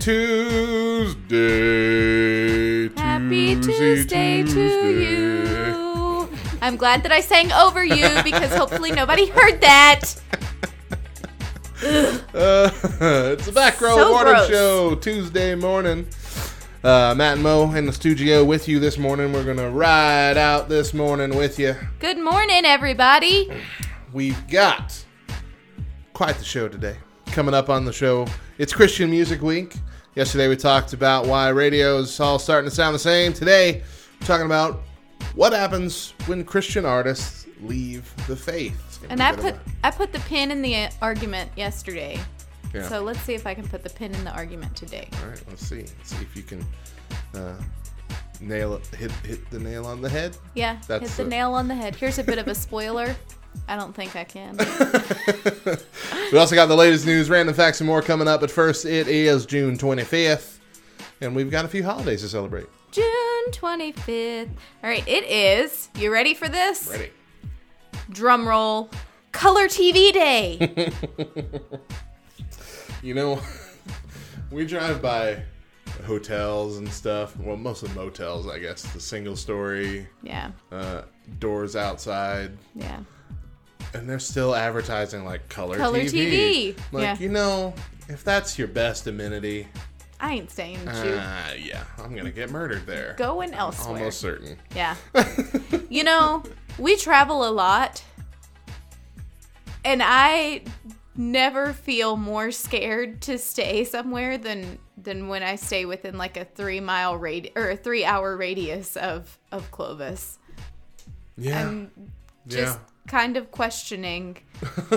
Tuesday. Happy Tuesday to you. I'm glad that I sang over you because hopefully nobody heard that. Uh, it's the Back Row So Morning gross. Show, Tuesday morning. Uh, Matt and Mo in the studio with you this morning. We're going to ride out this morning with you. Good morning, everybody. We've got quite the show today. Coming up on the show, it's Christian Music Week. Yesterday we talked about why radio is all starting to sound the same. Today, we're talking about what happens when Christian artists leave the faith. And a I put I put the pin in the uh, argument yesterday. yeah. So let's see if I can put the pin in the argument today. All right, let's see. Let's see if you can uh, nail it, hit hit the nail on the head. Yeah, That's hit the it. nail on the head. Here's a bit of a spoiler. I don't think I can. We also got the latest news, random facts, and more coming up. But first, it is June 25th, and we've got a few holidays to celebrate. June 25th. All right, it is. You ready for this? Ready? Drum roll. Color TV Day. You know, we drive by hotels and stuff. Well, mostly motels, I guess. The single story, yeah, uh, doors outside, yeah. And they're still advertising like color, Color TV. TV, Like, yeah. you know, if that's your best amenity, I ain't staying with you. uh, yeah, I'm gonna get murdered there. Going elsewhere. Almost certain. Yeah. you know, we travel a lot, and I never feel more scared to stay somewhere than than when I stay within like a three mile radi- or a three hour radius of of Clovis. Yeah. I'm just yeah. Kind of questioning.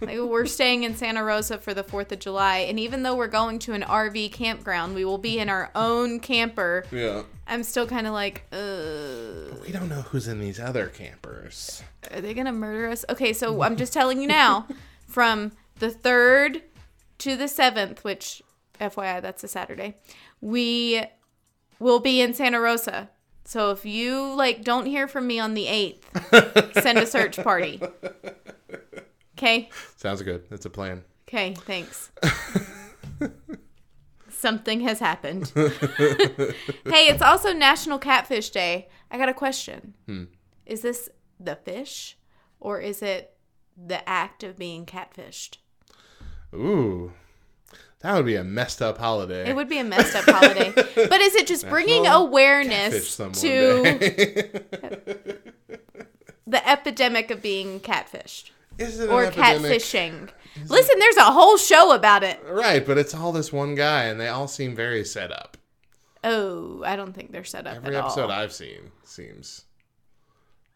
like we're staying in Santa Rosa for the 4th of July and even though we're going to an RV campground, we will be in our own camper. Yeah. I'm still kind of like, uh, We don't know who's in these other campers. are they going to murder us? Okay, so I'm just telling you now from the 3rd to the 7th, which FYI that's a Saturday. We will be in Santa Rosa. So if you like don't hear from me on the 8th, send a search party. Okay? Sounds good. It's a plan. Okay, thanks. Something has happened. hey, it's also National Catfish Day. I got a question. Hmm. Is this the fish or is it the act of being catfished? Ooh. That would be a messed up holiday. It would be a messed up holiday. But is it just bringing National Catfish awareness to the epidemic of being catfished Is it or catfishing? Listen, there's a whole show about it. Right, but it's all this one guy, and they all seem very set up. Oh, I don't think they're set up Every episode all. I've seen seems.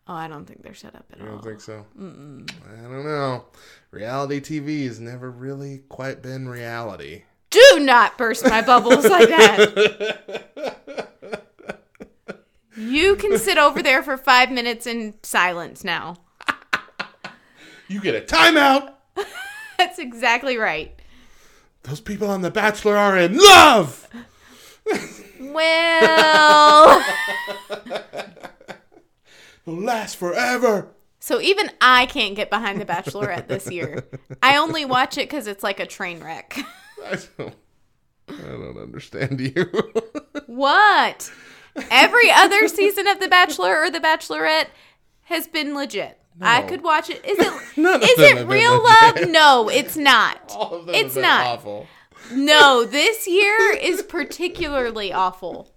Oh, I don't think they're set up at all. don't think so? I don't know. Reality TV has never really quite been reality. Do not burst my bubbles like that. You can sit over there for five minutes in silence now. You get a timeout. That's exactly right. Those people on The Bachelor are in love. Well, It'll last forever. so even I can't get behind The Bachelorette this year. I only watch it because it's like a train wreck. I don't. I don't understand you. What? Every other season of The Bachelor or The Bachelorette has been legit. I could watch it. Is it? Them it real love? No, it's not. All of them It's have been not. awful. No, this year is particularly awful.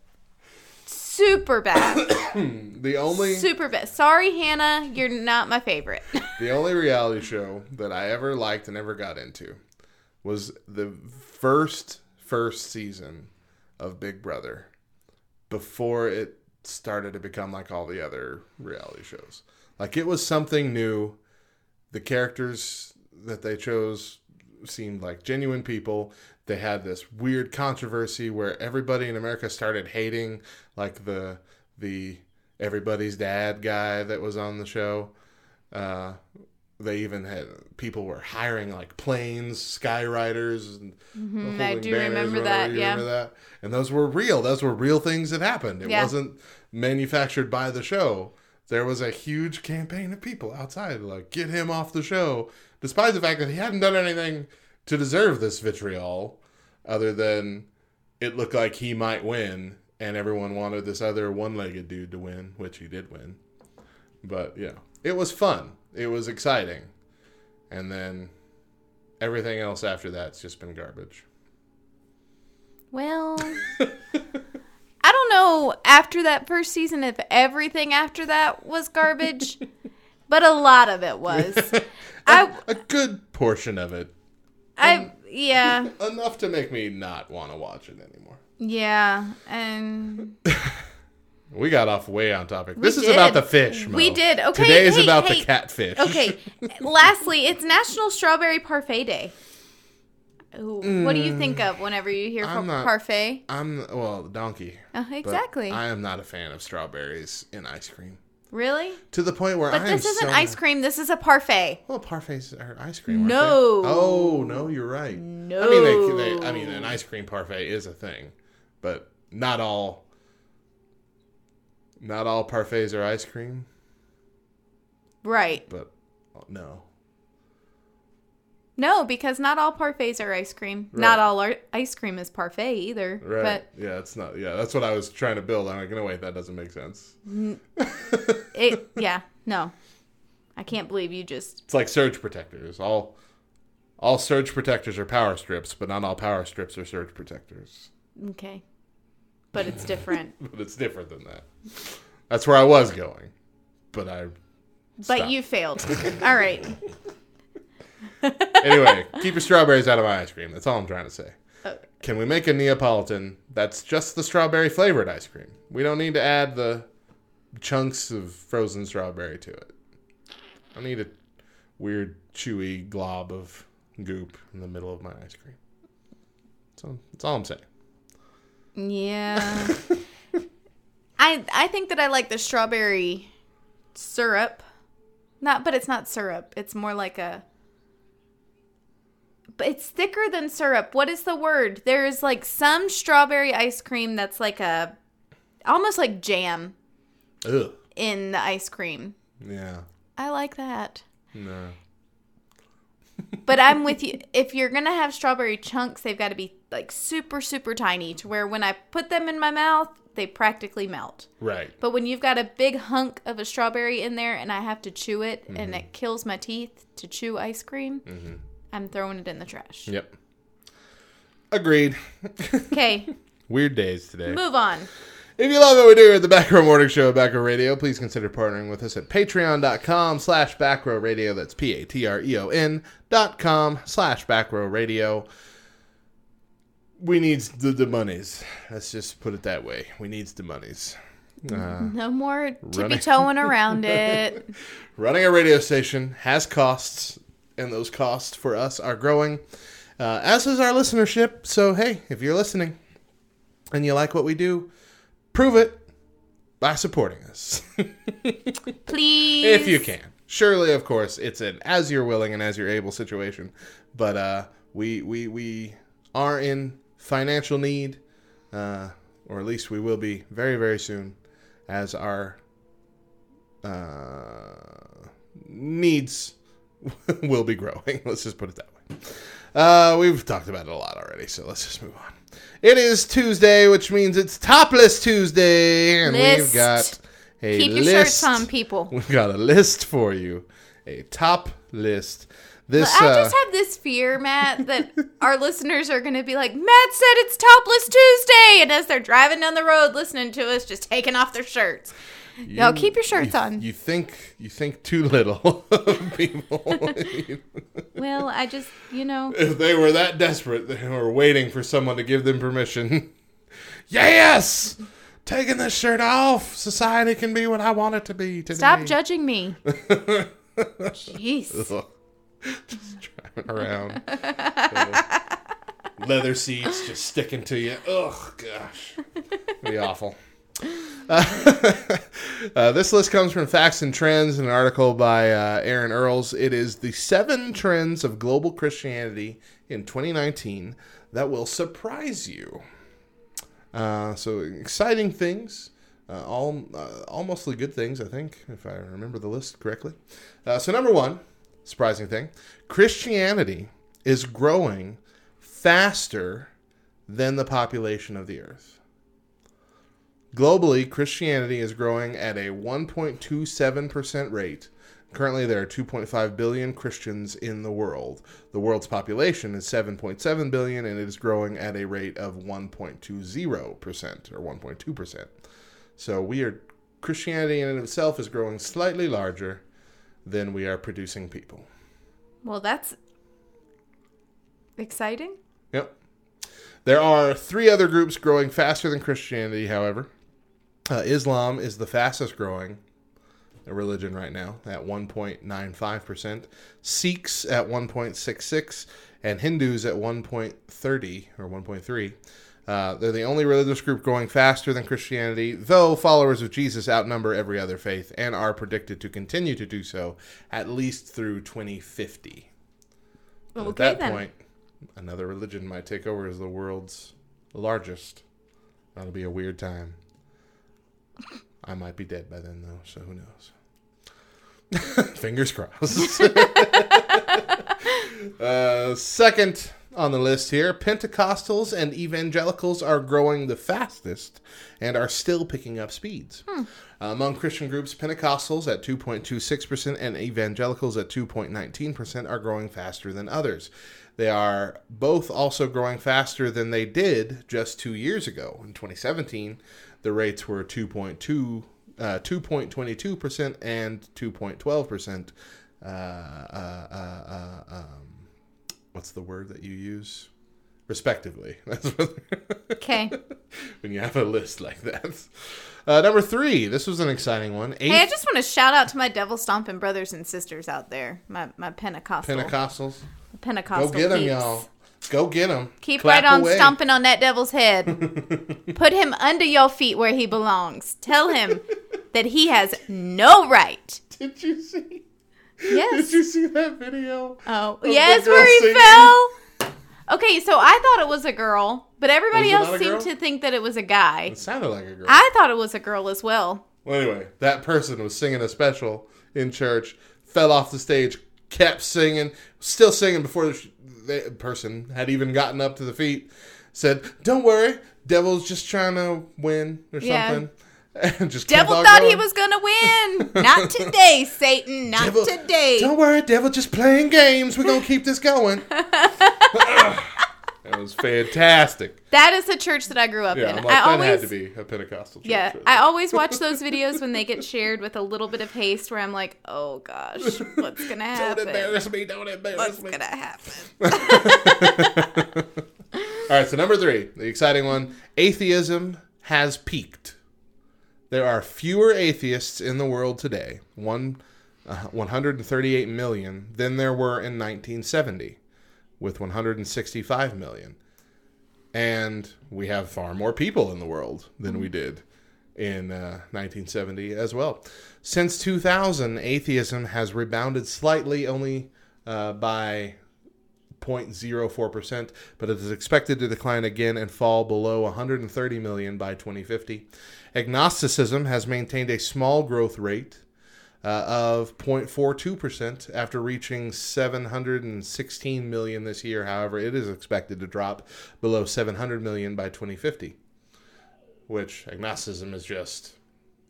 Super bad. The only Super bad. Sorry, Hannah, you're not my favorite. the only reality show that I ever liked and ever got into was the first first season of Big Brother before it started to become like all the other reality shows. Like it was something new. The characters that they chose seemed like genuine people. They had this weird controversy where everybody in America started hating like the the everybody's dad guy that was on the show. Uh, they even had people were hiring like planes, skywriters, and Mhm, I do remember that, yeah. remember that? And those were real. Those were real things that happened. It Yeah. wasn't manufactured by the show. There was a huge campaign of people outside like get him off the show, despite the fact that he hadn't done anything to deserve this vitriol, other than it looked like he might win, and everyone wanted this other one-legged dude to win, which he did win. But yeah, it was fun. It was exciting, and then everything else after that's just been garbage. Well, I don't know after that first season if everything after that was garbage, but a lot of it was. I, A good portion of it, I, yeah, enough to make me not want to watch it anymore. yeah, and We got off way on topic. This is about the fish. Mo. We did. Okay, Today is hey, about hey. the catfish. okay. Lastly, it's National Strawberry Parfait Day. Ooh, What do you think of whenever you hear I'm par- not- parfait? I'm well donkey. Uh, exactly. I am not a fan of strawberries in ice cream. Really? To the point where But I this isn't so ice cream. This is a parfait. Well, parfaits are ice cream. No. Oh no, you're right. No. I mean, they, they, I mean, an ice cream parfait is a thing, but not all. Not all parfaits are ice cream, Right. but oh, no. No, because not all parfaits are ice cream. Right. Not all ar- ice cream is parfait either. Right. But yeah, it's not. Yeah, that's what I was trying to build. I'm like, no, wait, that doesn't make sense. Mm. it, yeah, no. I can't believe you just. It's like surge protectors. All, all surge protectors are power strips, but not all power strips are surge protectors. Okay. But it's different. But it's different than that. That's where I was going, but I. but you failed. All right. anyway, keep your strawberries out of my ice cream. That's all I'm trying to say. Okay. Can we make a Neapolitan that's just the strawberry flavored ice cream? We don't need to add the chunks of frozen strawberry to it. I need a weird chewy glob of goop in the middle of my ice cream. So that's all I'm saying. Yeah. I I think that I like the strawberry syrup. Not but it's not syrup. It's more like a but it's thicker than syrup. What is the word? There's like some strawberry ice cream that's like a almost like jam Ugh. in the ice cream. Yeah. I like that. No. But I'm with you. If you're gonna have strawberry chunks, they've got to be like super, super tiny to where when I put them in my mouth, they practically melt. Right. But when you've got a big hunk of a strawberry in there and I have to chew it Mm-hmm. and it kills my teeth to chew ice cream, I'm throwing it in the trash. Yep. Agreed. Okay, Weird days today. move on. If you love what we do here at the Back Row Morning Show at Back Row Radio, please consider partnering with us at patreon.com slash Back Row Radio. That's P-A-T-R-E-O-N dot com slash Back Row Radio. We needs the, the monies. Let's just put it that way. We needs the monies. Uh, No more tippy toeing around it. running a radio station has costs, and those costs for us are growing, uh, as is our listenership. So, hey, if you're listening and you like what we do, prove it by supporting us. Please. if you can. Surely, of course, it's an as you're willing and as you're able situation. But uh, we, we, we are in financial need, uh, or at least we will be very, very soon, as our uh, needs will be growing. Let's just put it that way. Uh, we've talked about it a lot already, so let's just move on. It is Tuesday, which means it's Topless Tuesday, and we've got a Keep your list. shirts on, people. We've got a list for you, a top list. This I uh, just have this fear, Matt, that our listeners are going to be like, Matt said it's Topless Tuesday. And as they're driving down the road listening to us, just taking off their shirts. Y'all keep your shirts you, on. You think you think too little of people. well, I just, you know, if they were that desperate, they were waiting for someone to give them permission. yes, taking this shirt off. Society can be what I want it to be today. stop judging me. Jeez. Ugh. just driving around. Leather seats just sticking to you. Ugh, gosh. It'd be awful. Uh, this list comes from Facts and Trends, an article by uh, Aaron Earls. It is the seven trends of global Christianity in 2019 that will surprise you. Uh, so exciting things, uh, all uh, all mostly good things, I think, if I remember the list correctly. So number one, surprising thing, Christianity is growing faster than the population of the earth. Globally, Christianity is growing at a 1.27% rate. Currently, there are 2.5 billion Christians in the world. The world's population is 7.7 billion, and it is growing at a rate of 1.20% or 1.2%. So, we are Christianity in and of itself is growing slightly larger than we are producing people. Well, that's exciting. Yep. There are three other groups growing faster than Christianity, however. Uh, Islam is the fastest growing religion right now at 1.95%, Sikhs at 1.66, and Hindus at 1.30 or 1.3. Uh, they're the only religious group growing faster than Christianity, though followers of Jesus outnumber every other faith and are predicted to continue to do so at least through 2050. Okay, At that then. point, another religion might take over as the world's largest. That'll be a weird time. I might be dead by then, though, so who knows? Fingers crossed. uh, second on the list here Pentecostals and evangelicals are growing the fastest and are still picking up speeds. Uh, among Christian groups, Pentecostals at 2.26% and evangelicals at 2.19% are growing faster than others. They are both also growing faster than they did just two years ago. In 2017, the rates were 2.2, uh, 2.22% and 2.12%. Uh, uh, uh, uh, um, what's the word that you use? Respectively. Okay. when you have a list like that. Uh, number three. This was an exciting one. Eighth Hey, I just want to shout out to my devil stomping brothers and sisters out there. My my Pentecostal Pentecostals. Pentecostal. Go get them, peeps. y'all. Go get him. Keep right on stomping on that devil's head. Put him under your feet where he belongs. Tell him that he has no right. Did you see? Yes. Did you see that video? Oh, yes, where he singing? fell. Okay, so I thought it was a girl, but everybody else seemed girl? to think that it was a guy. It sounded like a girl. I thought it was a girl as well. Well, anyway, that person was singing a special in church, fell off the stage, kept singing, still singing before the, person had even gotten up to the feet. Said, "Don't worry, devil's just trying to win or Yeah. something." And just Devil thought he was gonna win. Not today, Satan. Not Devil- today. Don't worry, devil, just playing games. We're gonna keep this going. that was fantastic. That is the church that I grew up Yeah, in. Like, I that always had to be a Pentecostal church. Yeah, I always watch those videos when they get shared with a little bit of haste where I'm like, "Oh gosh, what's to happen? Don't embarrass me. Don't embarrass What's me. going to happen?" All right, so number three, the exciting one atheism has peaked. There are fewer atheists in the world today, one, uh, 138 million, than there were in 1970, with 165 million. And we have far more people in the world than we did in uh, 1970 as well. Since 2000, atheism has rebounded slightly, only uh, by 0.04%, but it is expected to decline again and fall below 130 million by 2050. Agnosticism has maintained a small growth rate uh, of 0.42% after reaching 716 million this year. However, it is expected to drop below 700 million by 2050, which agnosticism is just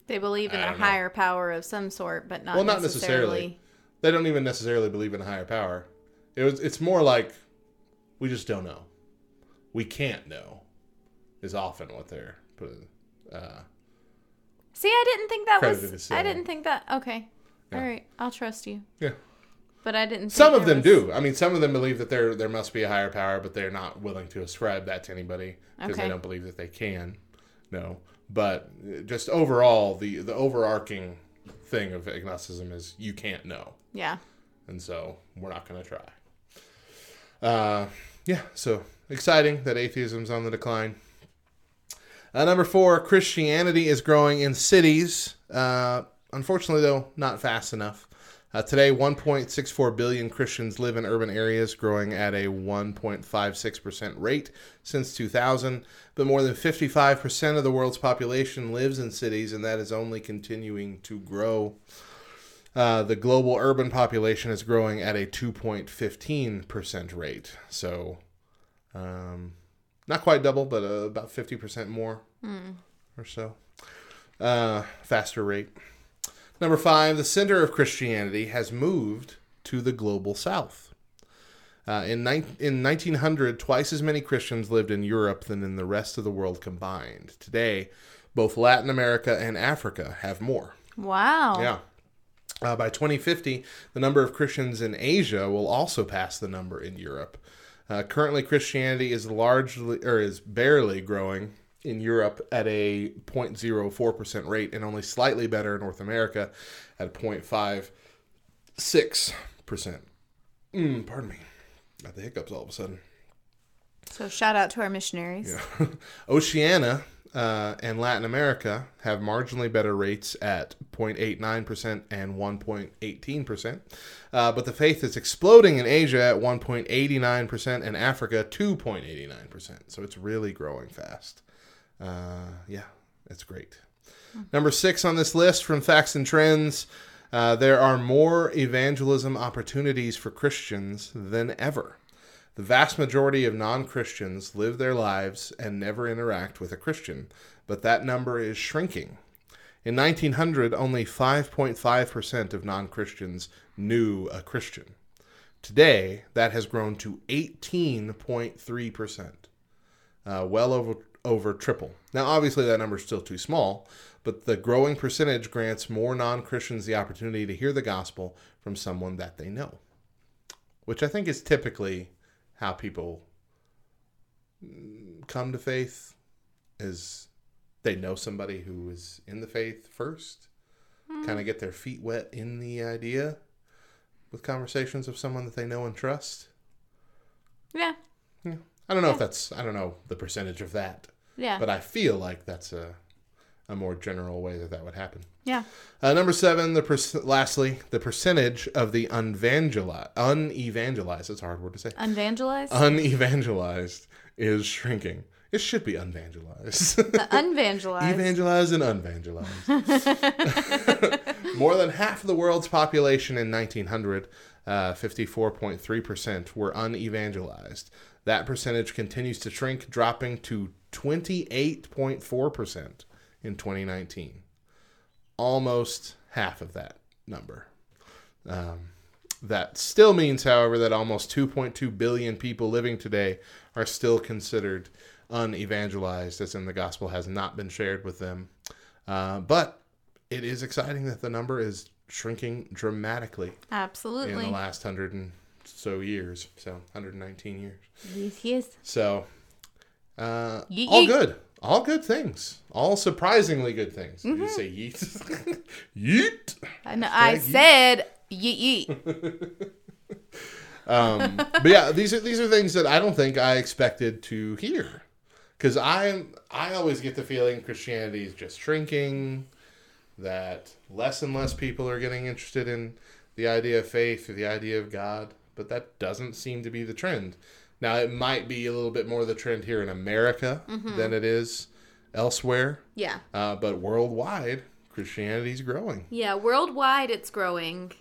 They believe in a know. higher power of some sort, but not Well, not necessarily. necessarily. they don't even necessarily believe in a higher power. It was it's more like we just don't know. We can't know is often what they're putting. Uh, See, I didn't think that was. as I didn't think that. Okay, Yeah. all right, I'll trust you. yeah. But I didn't. Think Some of them was- do. I mean, some of them believe that there there must be a higher power, but they're not willing to ascribe that to anybody because Okay. they don't believe that they can. No, but uh, just overall, the the overarching thing of agnosticism is you can't know, Yeah. and so we're not going to try. Uh, yeah. So exciting that atheism's on the decline. Uh, number four, Christianity is growing in cities. Uh, unfortunately, though, not fast enough. Uh, today, 1.64 billion Christians live in urban areas, growing at a 1.56% rate since 2000. But more than 55% of the world's population lives in cities, and that is only continuing to grow. Uh, the global urban population is growing at a 2.15% rate. So, um, not quite double, but uh, about fifty percent more or so. Uh, faster rate. Number five, the center of Christianity has moved to the global south. Uh, in, nine in 1900, twice as many Christians lived in Europe than in the rest of the world combined. Today, both Latin America and Africa have more. Wow. Yeah. Uh, by 2050, the number of Christians in Asia will also pass the number in Europe. Uh, currently, Christianity is largely or is barely growing in Europe at a 0.04% rate, and only slightly better in North America at 0.56%. Mm, pardon me. Got the hiccups all of a sudden. So shout out to our missionaries. Yeah. Oceania uh, and Latin America have marginally better rates at 0.89% and 1.18%. Uh, but the faith is exploding in Asia at 1.89% and Africa 2.89%. So it's really growing fast. Uh, yeah, it's great. Number six on this list from Facts and Trends uh, there are more evangelism opportunities for Christians than ever. The vast majority of non Christians live their lives and never interact with a Christian, but that number is shrinking. In 1900, only 5.5% of non Christians knew a Christian. Today, that has grown to 18.3%, uh, well over, over triple. Now, obviously, that number is still too small, but the growing percentage grants more non Christians the opportunity to hear the gospel from someone that they know, which I think is typically how people come to faith is they know somebody who is in the faith first hmm. kind of get their feet wet in the idea with conversations of someone that they know and trust Yeah. yeah. i don't know if that's i don't know the percentage of that Yeah. but i feel like that's a, a more general way that that would happen yeah. uh, number seven, the per- lastly, the percentage of the unevangeli- unevangelized, it's a hard word to say, Unvangelized? unevangelized is shrinking. It should be unvangelized. The unvangelized. Evangelized and unvangelized. More than half of the world's population in 1900, uh, 54.3%, were unevangelized. That percentage continues to shrink, dropping to 28.4% in 2019 almost half of that number. Um, that still means, however, that almost 2.2 billion people living today are still considered unevangelized, as in the gospel has not been shared with them. Uh, but it is exciting that the number is shrinking dramatically Absolutely. in the last hundred and so years. So 119 years. Yes, yes. So, uh, Yeet, all good. All good things. All surprisingly good things. Mm-hmm. you say yeet? yeet. I, know, I yeet. said yeet yeet. Um, but yeah, these are these are things that I don't think I expected to hear, because I I always get the feeling Christianity is just shrinking, that less and less people are getting interested in the idea of faith or the idea of God, but that doesn't seem to be the trend. Now it might be a little bit more of the trend here in America than it is elsewhere, Yeah. uh, but worldwide Christianity's growing. Yeah, worldwide it's growing.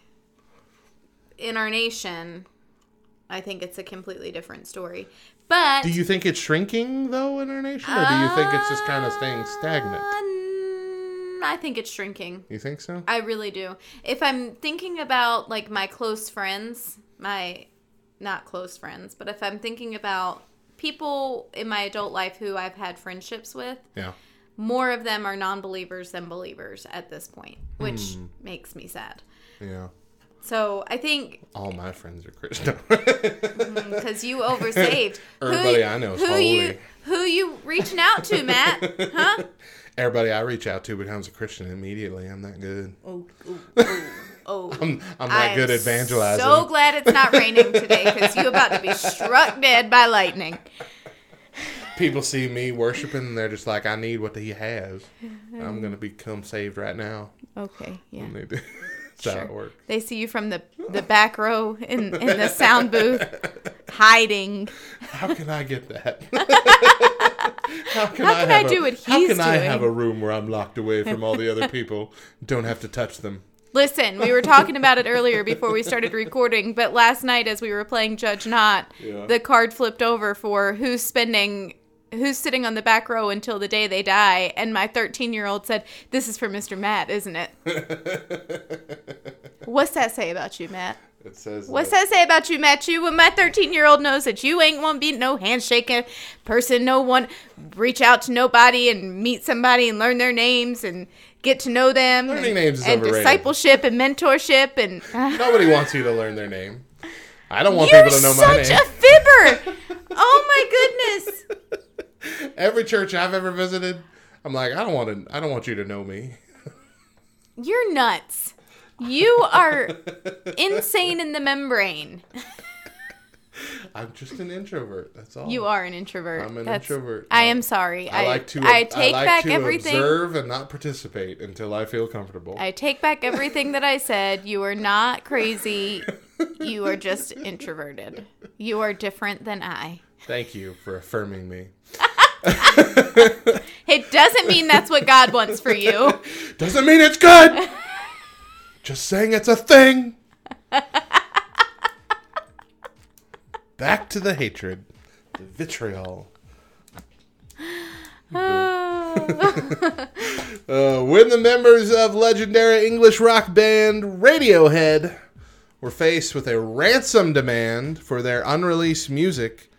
In our nation, I think it's a completely different story. But Do you think it's shrinking though in our nation, or do you think it's just kind of staying stagnant? Um, I think it's shrinking. You think so? I really do. If I'm thinking about like my close friends, my not close friends, but if I'm thinking about people in my adult life who I've had friendships with, Yeah. more of them are non-believers than believers at this point, which Hmm. makes me sad. Yeah. So I think All my friends are Christian. because you oversaved, Everybody I know is who holy. you who you reaching out to, Matt? Huh? Everybody I reach out to becomes a Christian immediately. I'm that good. Oh, oh, oh, oh. I'm, I'm I'm good at evangelizing. So glad it's not raining today because you're about to be struck dead by lightning. People see me worshiping and they're just like, I need what he has. I'm going to become saved right now. Okay, yeah. And they do. How Sure. They see you from the the back row in in the sound booth, hiding. How can I get that? how can, How can I do a, what How he's can I doing? have a room where I'm locked away from all the other people? Don't have to touch them. Listen, we were talking about it earlier before we started recording, but last night as we were playing Judge Not, Yeah. the card flipped over for who's spending who's sitting on the back row until the day they die, and my 13 year old said, "This is for Mr. Matt, isn't it?" What's that say about you, Matt? It says What's that say about you, Matt? You when my 13 year old knows that you ain't won't be no handshaking person, no one reach out to nobody and meet somebody and learn their names and get to know them. Learning and, names is and overrated. discipleship and mentorship and Nobody wants you to learn their name. I don't want you're people to know my name. such name. a fibber. oh my goodness. Every church I've ever visited, I'm like, I don't want to. I don't want you to know me. You're nuts. You are insane in the membrane. I'm just an introvert. That's all. You are an introvert. I'm an That's- introvert. I I- am sorry. I, like to. I take like back to everything. Observe and not participate until I feel comfortable. I take back everything that I said. You are not crazy. You are just introverted. You are different than I. Thank you for affirming me. It doesn't mean that's what God wants for you. Doesn't mean it's good. Just saying it's a thing. Back to the hatred, the vitriol. Uh, when the members of legendary English rock band Radiohead were faced with a ransom demand for their unreleased music,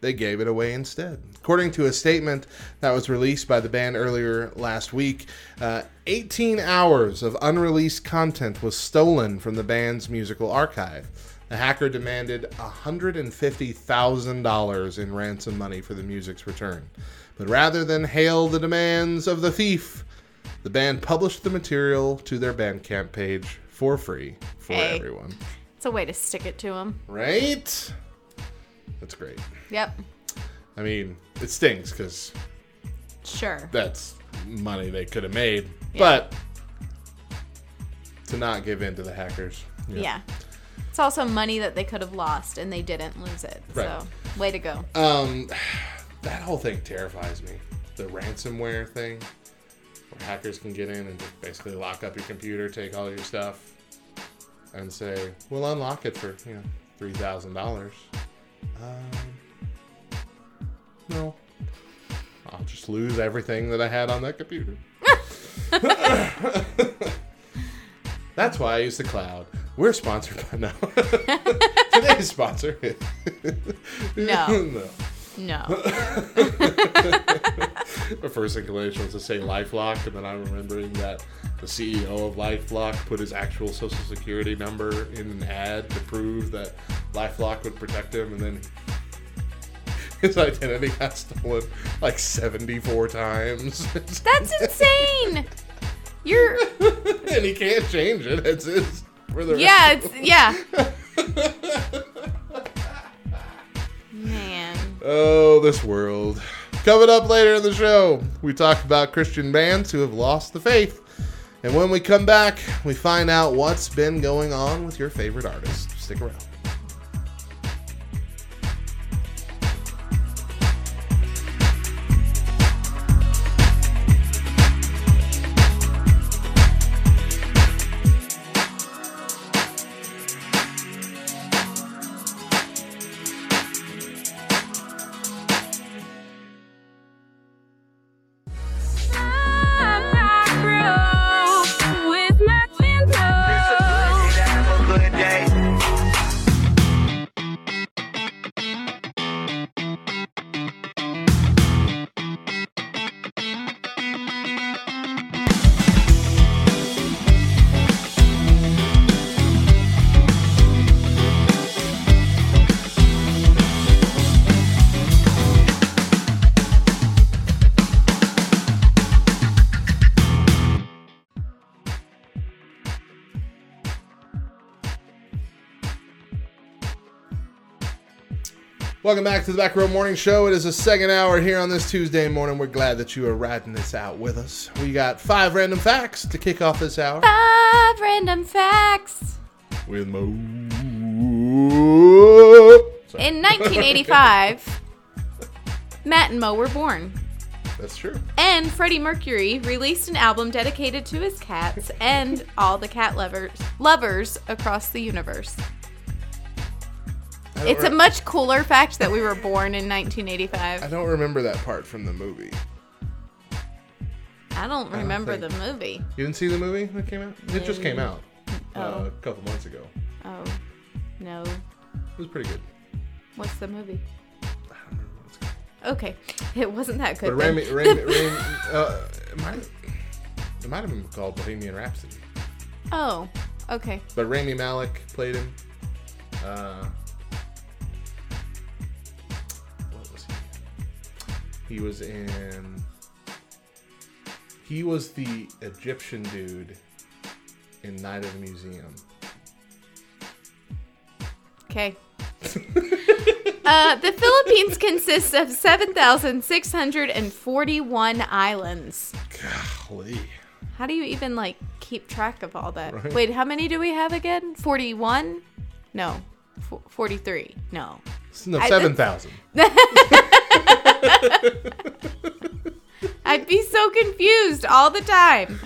they gave it away instead. According to a statement that was released by the band earlier last week, uh, 18 hours of unreleased content was stolen from the band's musical archive. The hacker demanded $150,000 in ransom money for the music's return. But rather than hail the demands of the thief, the band published the material to their Bandcamp page for free for Hey. everyone. It's a way to stick it to them. Right? That's great. Yep. I mean, it stings because Sure. that's money they could have made, but to not give in to the hackers. Yeah. It's also money that they could have lost and they didn't lose it. Right. So, way to go. Um, that whole thing terrifies me. The ransomware thing, where hackers can get in and just basically lock up your computer, take all your stuff, and say, "We'll unlock it for you know three thousand dollars." Um, no, I'll just lose everything that I had on that computer. That's why I use the cloud. We're sponsored by now. Today's sponsor. No. no. No. My first inclination was to say LifeLock, and then I'm remembering that the CEO of LifeLock put his actual social security number in an ad to prove that LifeLock would protect him, and then his identity got stolen like 74 times. That's insane. You're and he can't change it. It's his for the Yeah, it's yeah. Man. Oh, this world. Coming up later in the show, we talk about Christian bands who have lost the faith. And when we come back, we find out what's been going on with your favorite artist. Stick around. Welcome back to the Back Row Morning Show. It is a second hour here on this Tuesday morning. We're glad that you are riding this out with us. We got five random facts to kick off this hour Five random facts. with Mo. Sorry, In 1985, Matt and Mo were born. that's true. And Freddie Mercury released an album dedicated to his cats and all the cat lovers lovers across the universe. I don't It's a much cooler fact that we were born in 1985. I don't remember that part from the movie. I don't remember think- the movie. You didn't see the movie that came out? It just came out uh, Oh. a couple months ago. Oh, no. It was pretty good. What's the movie? I don't remember what it's called. Okay, it wasn't that good. But. Rami, Rami, Rami, uh, it might it might have been called Bohemian Rhapsody. Oh, okay. But Rami Malek played him. Uh, he? Was in. He was the Egyptian dude in Night of the Museum. Okay. uh, the Philippines consists of 7,641 islands. Golly. How do you even like keep track of all that? Right. Wait, how many do we have again? 41? No. F- 43. No. No, 7,000. I'd be so confused all the time.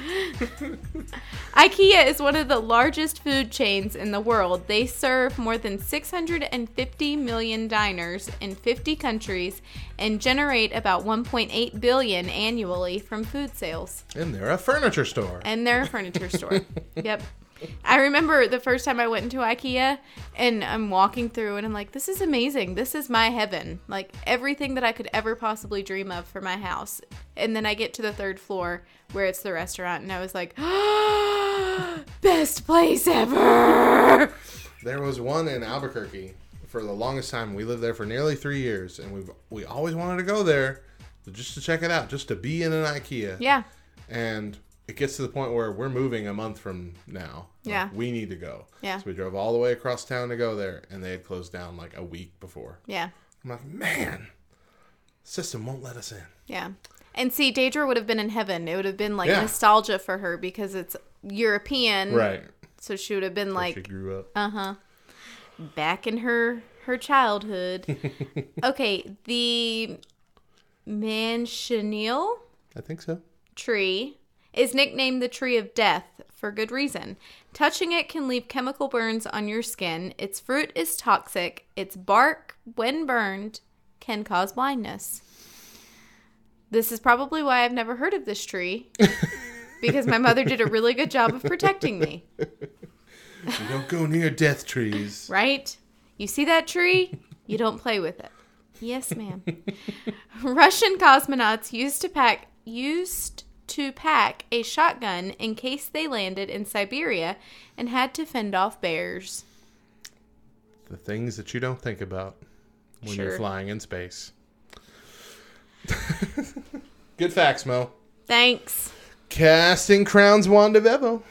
IKEA is one of the largest food chains in the world. They serve more than 650 million diners in 50 countries and generate about 1.8 billion annually from food sales. And they're a furniture store. And they're a furniture store. Yep. I remember the first time I went into IKEA and I'm walking through and I'm like, this is amazing. This is my heaven. Like everything that I could ever possibly dream of for my house. And then I get to the third floor where it's the restaurant and I was like, best place ever. There was one in Albuquerque for the longest time. We lived there for nearly three years, and we we always wanted to go there just to check it out, just to be in an IKEA. Yeah. And it gets to the point where we're moving a month from now. Like, Yeah. we need to go. Yeah. So we drove all the way across town to go there, and they had closed down like a week before. Yeah. I'm like, man, system won't let us in. Yeah. And see, Deidre would have been in heaven. It would have been like Yeah. nostalgia for her because it's European. Right. So she would have been she like, grew up. Uh huh. Back in her her childhood. okay, the manchineel I think so. tree is nicknamed the tree of death for good reason. Touching it can leave chemical burns on your skin. Its fruit is toxic. Its bark, when burned, can cause blindness. This is probably why I've never heard of this tree. because my mother did a really good job of protecting me. You don't go near death trees. right? You see that tree? You don't play with it. Yes, ma'am. Russian cosmonauts used to pack used to pack a shotgun in case they landed in Siberia and had to fend off bears. The things that you don't think about when you're flying in space. Good facts, Mo. Thanks. Casting crowns Juan DeVevo.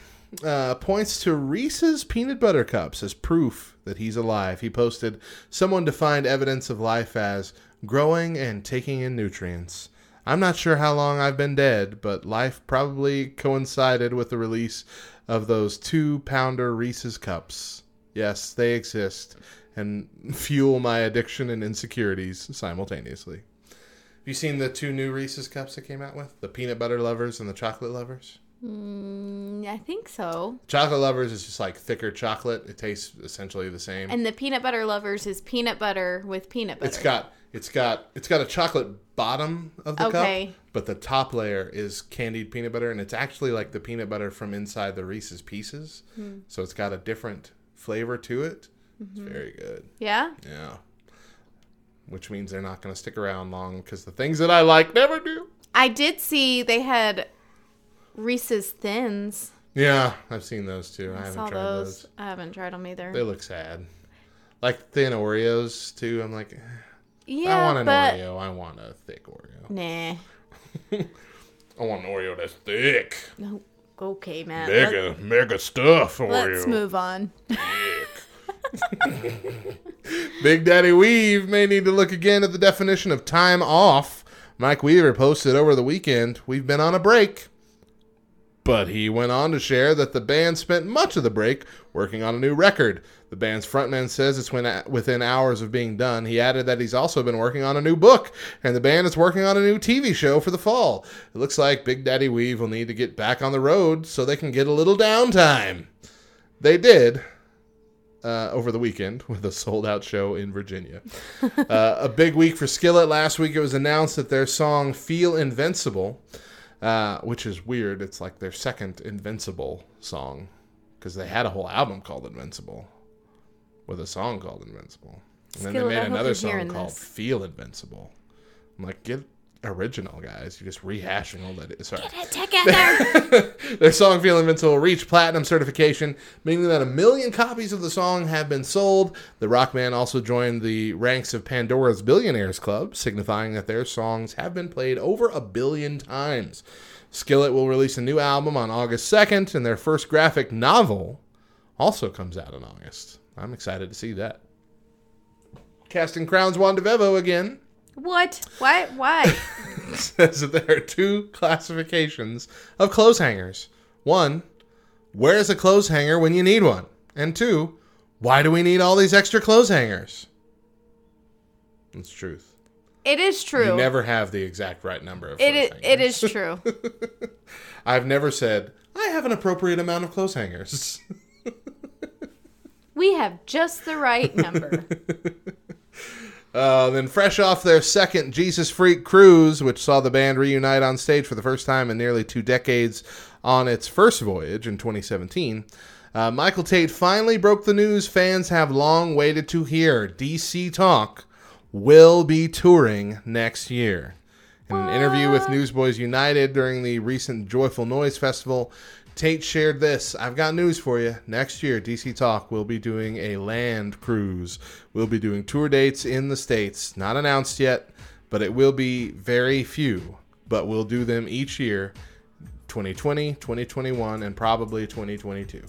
Uh, points to Reese's peanut butter cups as proof that he's alive. He posted, Someone defined evidence of life as growing and taking in nutrients. I'm not sure how long I've been dead, but life probably coincided with the release of those two pounder Reese's cups. Yes, they exist and fuel my addiction and insecurities simultaneously. Have you seen the two new Reese's cups that came out with? The peanut butter lovers and the chocolate lovers? Mm, I think so. Chocolate lovers is just like thicker chocolate. It tastes essentially the same. And the peanut butter lovers is peanut butter with peanut butter. it's got it's got it's got a chocolate bottom of the Okay. cup, but the top layer is candied peanut butter, and it's actually like the peanut butter from inside the Reese's Pieces. Hmm. So it's got a different flavor to it. Mm-hmm. It's very good. yeah. Yeah. Which means they're not going to stick around long because the things that I like never do. I did see they had Reese's Thins. Yeah, I've seen those too. I, I haven't tried those. those. I haven't tried them either. They look sad. Like thin Oreos too. I'm like, eh, yeah, I want an but Oreo. I want a thick Oreo. nah. I want an Oreo that's thick. No. Okay. Let, Mega, mega stuff Oreo. let's move on. Big Daddy Weave may need to look again at the definition of time off. Mike Weaver posted over the weekend, We've been on a break. But he went on to share that the band spent much of the break working on a new record. The band's frontman says it's when, within hours of being done. He added that he's also been working on a new book, and the band is working on a new TV show for the fall. It looks like Big Daddy Weave will need to get back on the road so they can get a little downtime. They did, uh, over the weekend with a sold out show in Virginia. uh, a big week for Skillet. Last week it was announced that their song Feel Invincible, uh, which is weird. It's like their second Invincible song because they had a whole album called Invincible with a song called Invincible. And then Skillet, they made another song called this. Feel Invincible. I'm like, get original, guys. You're just rehashing all that. Sorry. Together. Their song Feel Invincible reached platinum certification, meaning that a million copies of the song have been sold. The rock band also joined the ranks of Pandora's Billionaires Club, signifying that their songs have been played over a billion times. Skillet will release a new album on August 2nd, and their first graphic novel also comes out in August. I'm excited to see that. Casting Crowns Juan DeVevo again what? Why? Why? says that there are two classifications of clothes hangers. One, where is a clothes hanger when you need one? And two, why do we need all these extra clothes hangers? It's truth. It is true. You never have the exact right number of it clothes is. hangers. It is true. I've never said, I have an appropriate amount of clothes hangers. we have just the right number. Uh, then, fresh off their second Jesus Freak cruise, which saw the band reunite on stage for the first time in nearly two decades on its first voyage in 2017, uh, Michael Tait finally broke the news fans have long waited to hear. DC Talk will be touring next year. In an interview with Newsboys United during the recent Joyful Noise Festival, Tait shared this I've got news for you. Next year, DC Talk will be doing a land cruise. We'll be doing tour dates in the States. Not announced yet, but it will be very few. But we'll do them each year 2020, 2021, and probably 2022.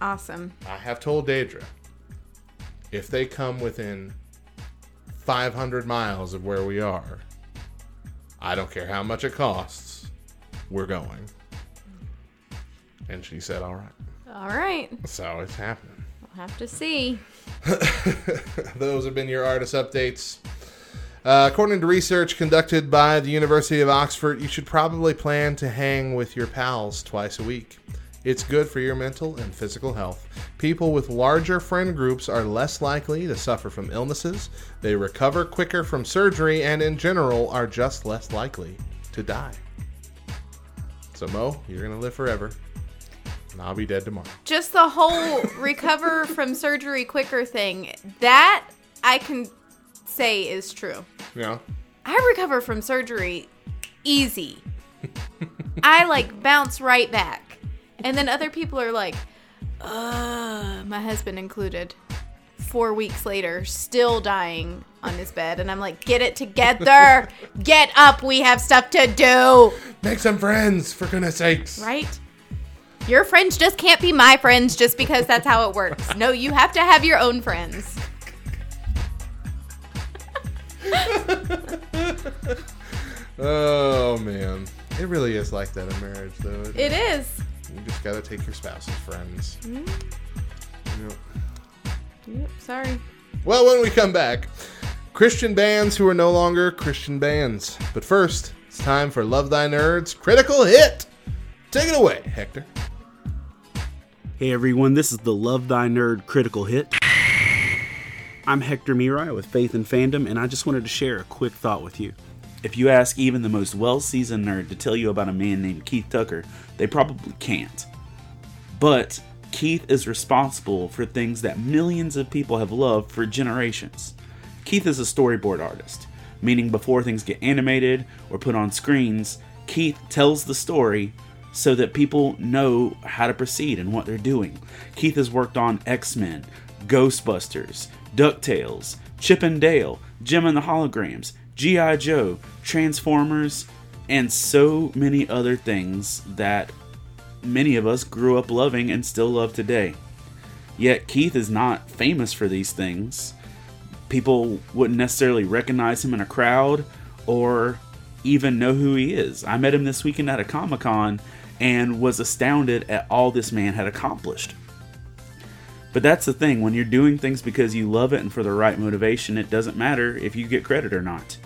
awesome. I have told Daedra if they come within 500 miles of where we are, I don't care how much it costs, we're going. And she said, all right. All right. So it's happening. We'll have to see. Those have been your artist updates. Uh, according to research conducted by the University of Oxford, you should probably plan to hang with your pals twice a week. It's good for your mental and physical health. People with larger friend groups are less likely to suffer from illnesses, they recover quicker from surgery, and in general are just less likely to die. So, Mo, you're going to live forever, and I'll be dead tomorrow. Just the whole recover from surgery quicker thing. That I can say is true. Yeah. I recover from surgery easy. I like bounce right back. And then other people are like, uh, my husband included. Four weeks later, still dying on his bed. And I'm like, get it together. Get up. We have stuff to do. Make some friends, for goodness sakes. Right? Your friends just can't be my friends just because that's how it works. No, you have to have your own friends. Oh man, it really is like that in marriage, though. isn't It is. You just gotta take your spouse's friends. Mm-hmm. Yep. Yep, sorry. Well, when we come back, Christian bands who are no longer Christian bands. But first, it's time for Love Thy Nerds Critical Hit. Take it away, Hector. Hey everyone, this is the Love Thy Nerd Critical Hit. I'm Hector Mirai with Faith and Fandom, and I just wanted to share a quick thought with you. If you ask even the most well seasoned nerd to tell you about a man named Keith Tucker, they probably can't. But Keith is responsible for things that millions of people have loved for generations. Keith is a storyboard artist, meaning before things get animated or put on screens, Keith tells the story so that people know how to proceed and what they're doing. Keith has worked on X Men, Ghostbusters, DuckTales, Chip and Dale, Jem and the Holograms, G.I. Joe, Transformers, and so many other things that many of us grew up loving and still love today. Yet Keith is not famous for these things. People wouldn't necessarily recognize him in a crowd or even know who he is. I met him this weekend at a Comic Con and was astounded at all this man had accomplished. But that's the thing, when you're doing things because you love it and for the right motivation, it doesn't matter if you get credit or not.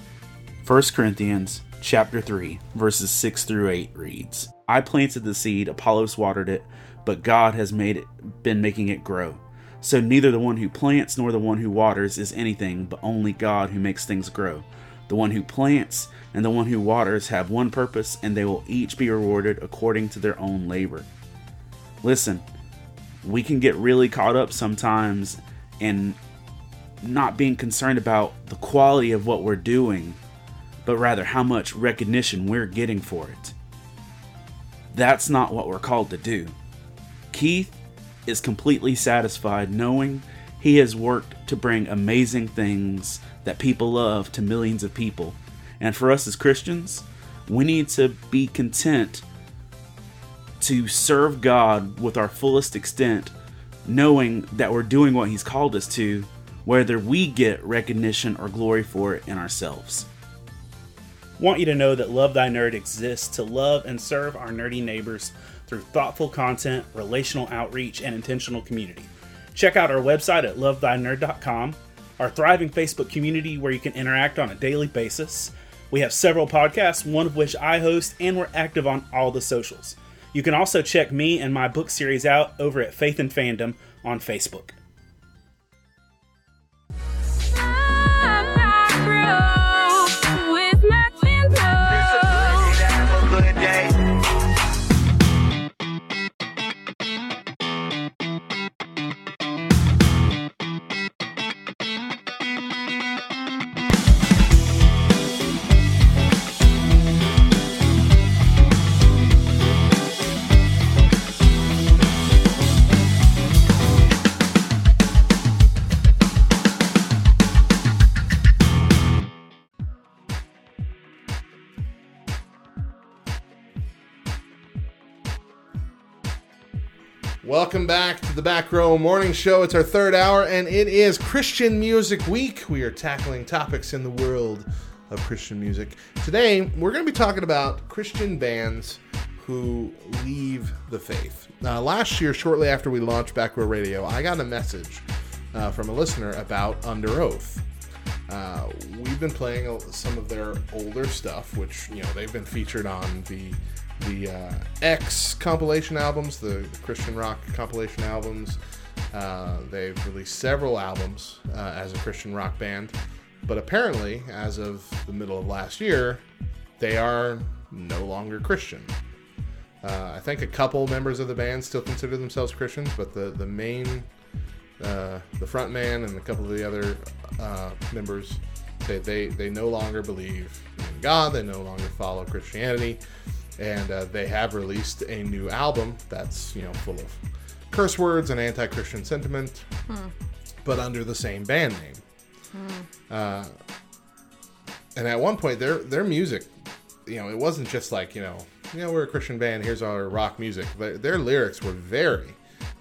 1 Corinthians chapter 3 verses 6 through 8 reads, I planted the seed, Apollos watered it, but God has made it been making it grow. So neither the one who plants nor the one who waters is anything, but only God who makes things grow. The one who plants and the one who waters have one purpose, and they will each be rewarded according to their own labor. Listen, we can get really caught up sometimes in not being concerned about the quality of what we're doing, but rather how much recognition we're getting for it. That's not what we're called to do. Keith is completely satisfied knowing he has worked to bring amazing things that people love to millions of people. And for us as Christians, we need to be content to serve God with our fullest extent, knowing that we're doing what He's called us to, whether we get recognition or glory for it in ourselves. Want you to know that Love Thy Nerd exists to love and serve our nerdy neighbors through thoughtful content, relational outreach, and intentional community. Check out our website at lovethynerd.com, our thriving Facebook community where you can interact on a daily basis. We have several podcasts, one of which I host, and we're active on all the socials. You can also check me and my book series out over at Faith and Fandom on Facebook. Welcome back to the Back Row Morning Show. It's our third hour, and it is Christian Music Week. We are tackling topics in the world of Christian music. Today, we're going to be talking about Christian bands who leave the faith. Uh, last year, shortly after we launched Back Row Radio, I got a message uh, from a listener about Underoath. Uh, we've been playing some of their older stuff, which you know they've been featured on the the uh, X compilation albums, the, the Christian rock compilation albums. Uh, they've released several albums uh, as a Christian rock band, but apparently, as of the middle of last year, they are no longer Christian. Uh, I think a couple members of the band still consider themselves Christians, but the the main uh, the front man and a couple of the other uh, members they, they they no longer believe in God. They no longer follow Christianity, and uh, they have released a new album that's you know full of curse words and anti-Christian sentiment, but under the same band name. Uh, and at one point, their their music, you know, it wasn't just like you know, you know, we're a Christian band. Here's our rock music. Their, their lyrics were very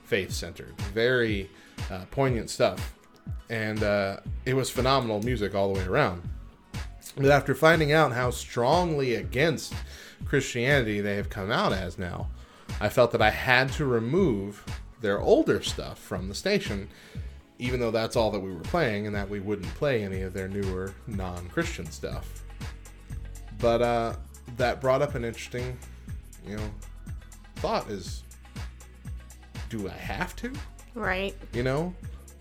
faith centered, very uh, poignant stuff, and uh, it was phenomenal music all the way around. But after finding out how strongly against Christianity they have come out as now, I felt that I had to remove their older stuff from the station, even though that's all that we were playing, and that we wouldn't play any of their newer non Christian stuff. But uh, that brought up an interesting, you know, thought is do I have to? Right. You know,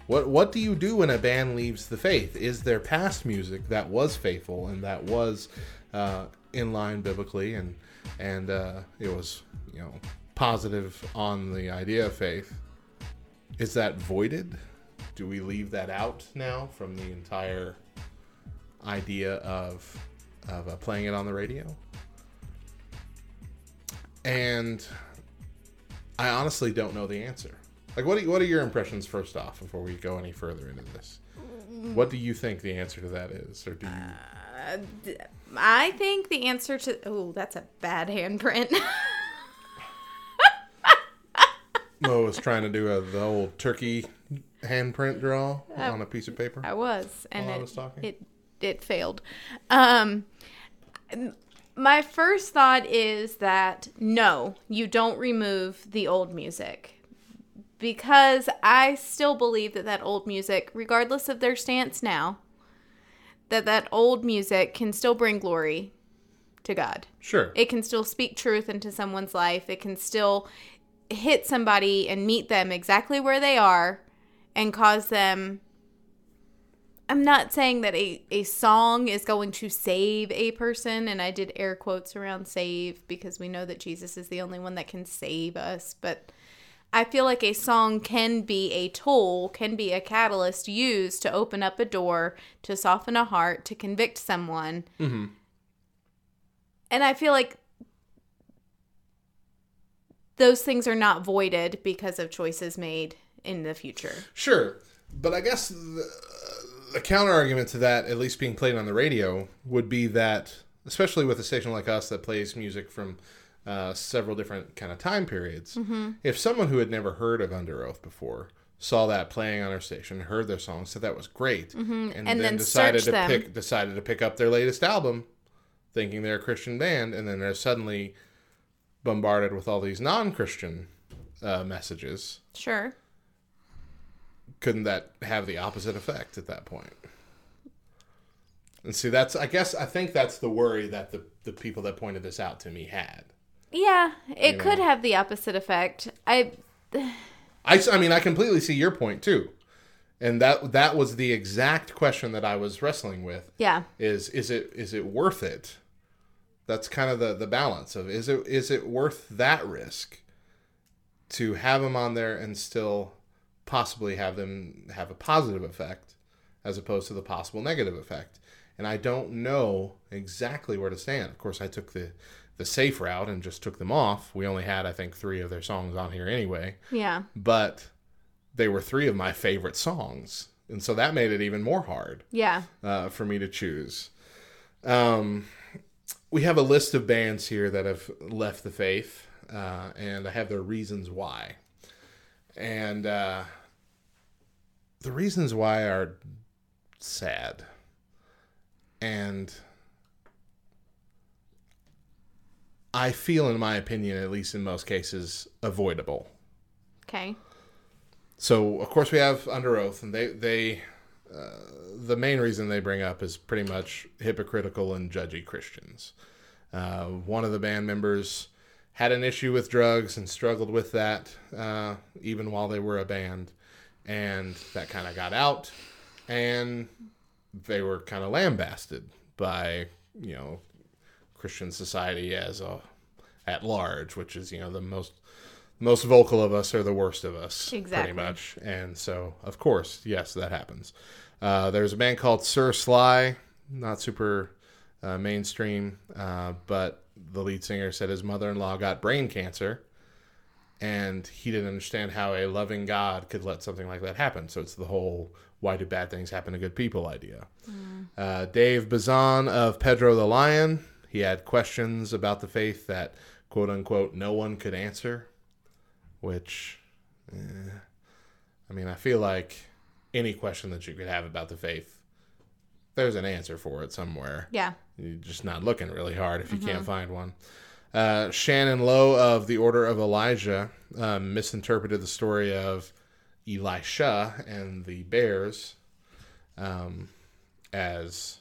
what what do you do when a band leaves the faith? Is there past music that was faithful and that was uh, in line biblically and and uh, it was you know positive on the idea of faith? Is that voided? Do we leave that out now from the entire idea of of uh, playing it on the radio? And I honestly don't know the answer. Like, what are, what are your impressions first off before we go any further into this? What do you think the answer to that is, or do you? I think the answer to oh, that's a bad handprint. Mo was trying to do a, the old turkey handprint draw on a piece of paper. I was, and While I it, was it it failed. Um, my first thought is that no, you don't remove the old music because I still believe that that old music, regardless of their stance now, that that old music can still bring glory to God. Sure. It can still speak truth into someone's life. It can still hit somebody and meet them exactly where they are and cause them I'm not saying that a, a song is going to save a person, and I did air quotes around save because we know that Jesus is the only one that can save us. But I feel like a song can be a tool, can be a catalyst used to open up a door, to soften a heart, to convict someone. Mm-hmm. And I feel like those things are not voided because of choices made in the future. Sure, but I guess the, the counter argument to that, at least being played on the radio, would be that, especially with a station like us that plays music from uh, several different kind of time periods, Mm-hmm. if someone who had never heard of Underoath before saw that playing on our station, heard their song, said that was great, and, Mm-hmm. And then decided to them. pick decided to pick up their latest album, thinking they're a Christian band, and then they're suddenly bombarded with all these non-Christian uh, messages Sure. couldn't that have the opposite effect at that point? And see, that's I guess I think that's the worry that the the people that pointed this out to me had. Yeah, it You could know. have the opposite effect. I, I, I mean I completely see your point too, and that that was the exact question that I was wrestling with. yeah. Is is it is it worth it? That's kind of the the balance of is it is it worth that risk to have them on there and still possibly have them have a positive effect as opposed to the possible negative effect. And I don't know exactly where to stand. Of course, I took the the safe route and just took them off. We only had I think 3 of their songs on here anyway, Yeah. but they were 3 of my favorite songs. And so that made it even more hard Yeah. uh, for me to choose. Um, we have a list of bands here that have left the faith, uh, and I have their reasons why. And uh, the reasons why are sad. And I feel, in my opinion, at least in most cases, avoidable. Okay. So of course we have Underoath, and they they uh, the main reason they bring up is pretty much hypocritical and judgy Christians. Uh, one of the band members had an issue with drugs and struggled with that uh, even while they were a band, and that kind of got out, and they were kind of lambasted by you know Christian society as a at large, which is you know the most most vocal of us are the worst of us, Exactly. pretty much. And so, of course, yes, that happens. Uh, there's a band called Sir Sly, not super uh, mainstream, uh, but the lead singer said his mother-in-law got brain cancer, and he didn't understand how a loving God could let something like that happen. So it's the whole "why do bad things happen to good people" idea. Uh, Dave Bazan of Pedro the Lion, he had questions about the faith that "quote unquote" no one could answer which eh, I mean, I feel like any question that you could have about the faith, there's an answer for it somewhere. Yeah. You're just not looking really hard if you can't find one. Uh, Shannon Lowe of the Order of Elijah um, misinterpreted the story of Elisha and the bears um, as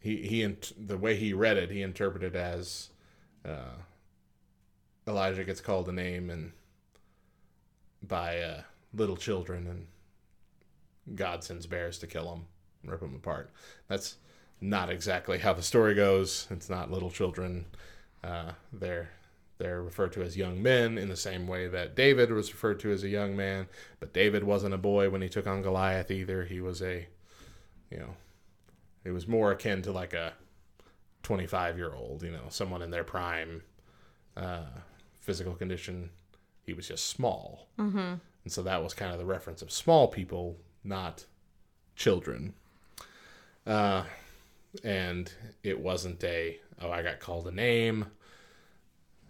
he he the way he read it he interpreted as uh, Elijah gets called a name and by uh, little children and God sends bears to kill him, rip him apart. That's not exactly how the story goes. It's not little children. Uh, they're they're referred to as young men in the same way that David was referred to as a young man. But David wasn't a boy when he took on Goliath either. He was a, you know, it was more akin to like a 25 year old, you know, someone in their prime uh, physical condition. He was just small. Mm-hmm. And so that was kind of the reference of small people, not children. Uh, and it wasn't a, oh, I got called a name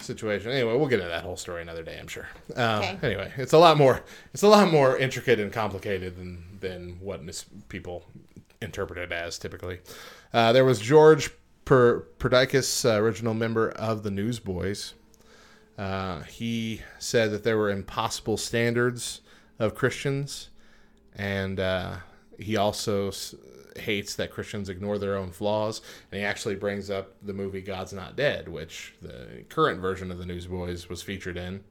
situation. Anyway, we'll get into that whole story another day, I'm sure. Uh, Okay. Anyway, it's a lot more, it's a lot more intricate and complicated than, than what mis- people interpret it as typically. Uh, there was George per- Perdikis, uh, original member of the Newsboys. Uh, he said that there were impossible standards of Christians, and uh, he also s- hates that Christians ignore their own flaws. And he actually brings up the movie God's Not Dead, which the current version of the Newsboys was featured in.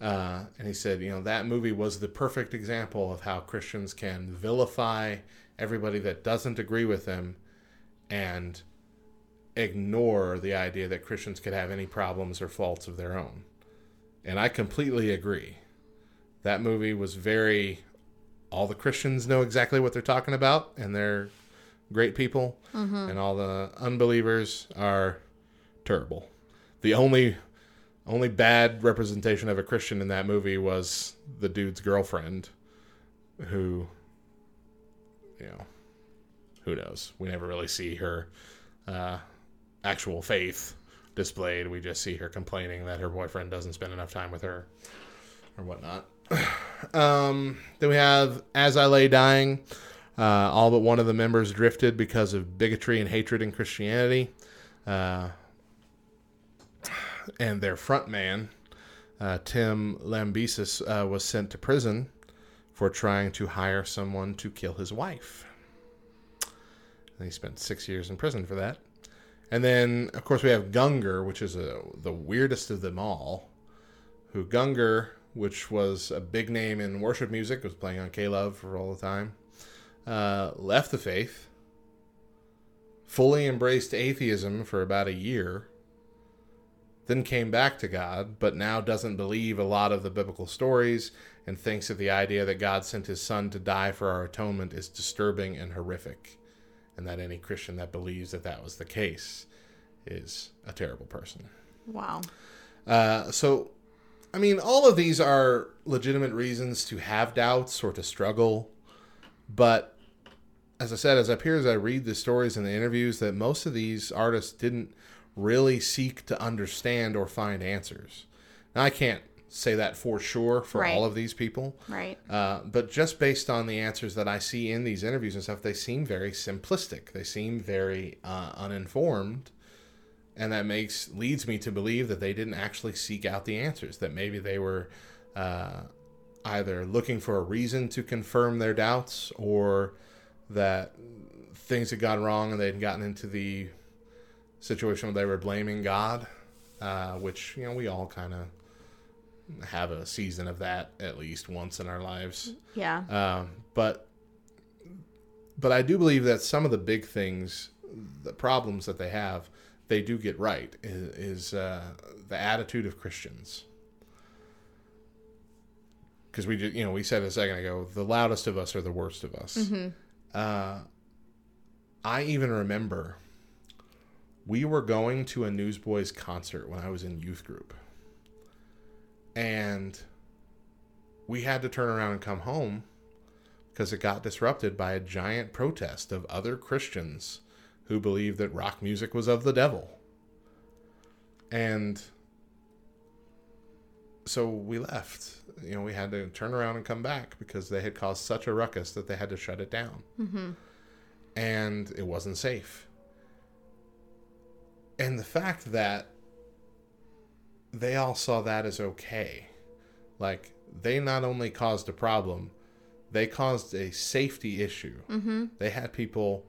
Uh, and he said, you know, that movie was the perfect example of how Christians can vilify everybody that doesn't agree with them and ignore the idea that Christians could have any problems or faults of their own. And I completely agree. That movie was very. All the Christians know exactly what they're talking about, and they're great people, mm-hmm. and all the unbelievers are terrible. The only only bad representation of a Christian in that movie was the dude's girlfriend, who, you know, who knows? We never really see her uh, actual faith displayed. We just see her complaining that her boyfriend doesn't spend enough time with her or whatnot. um, then we have As I Lay Dying. Uh, all but one of the members drifted because of bigotry and hatred in Christianity. Uh, and their front man, uh, Tim Lambesis, uh, was sent to prison for trying to hire someone to kill his wife. And he spent six years in prison for that. And then, of course, we have Gungor, which is a, the weirdest of them all. Who Gungor, which was a big name in worship music, was playing on K Love for all the time, uh, left the faith, fully embraced atheism for about a year, then came back to God, but now doesn't believe a lot of the biblical stories and thinks that the idea that God sent his son to die for our atonement is disturbing and horrific, and that any Christian that believes that that was the case is a terrible person. Wow. Uh, so, I mean, all of these are legitimate reasons to have doubts or to struggle, but as I said, as I appear as I read the stories and the interviews, that most of these artists didn't really seek to understand or find answers. Now, I can't say that for sure for Right. all of these people, Right. uh, but just based on the answers that I see in these interviews and stuff, they seem very simplistic. They seem very uh, uninformed, and that makes leads me to believe that they didn't actually seek out the answers. That maybe they were uh, either looking for a reason to confirm their doubts, or that things had gone wrong and they'd gotten into the situation where they were blaming God, uh, which you know we all kind of have a season of that at least once in our lives. Yeah. Um, but but I do believe that some of the big things, the problems that they have, they do get right. Is, is uh, the attitude of Christians? Because we did, you know, we said a second ago, the loudest of us are the worst of us. Uh, I even remember we were going to a Newsboys concert when I was in youth group, and we had to turn around and come home because it got disrupted by a giant protest of other Christians who believed that rock music was of the devil. And so we left. You know, we had to turn around and come back because they had caused such a ruckus that they had to shut it down. Mm-hmm. And it wasn't safe. And the fact that they all saw that as okay. Like, they not only caused a problem, they caused a safety issue. Mm-hmm. They had people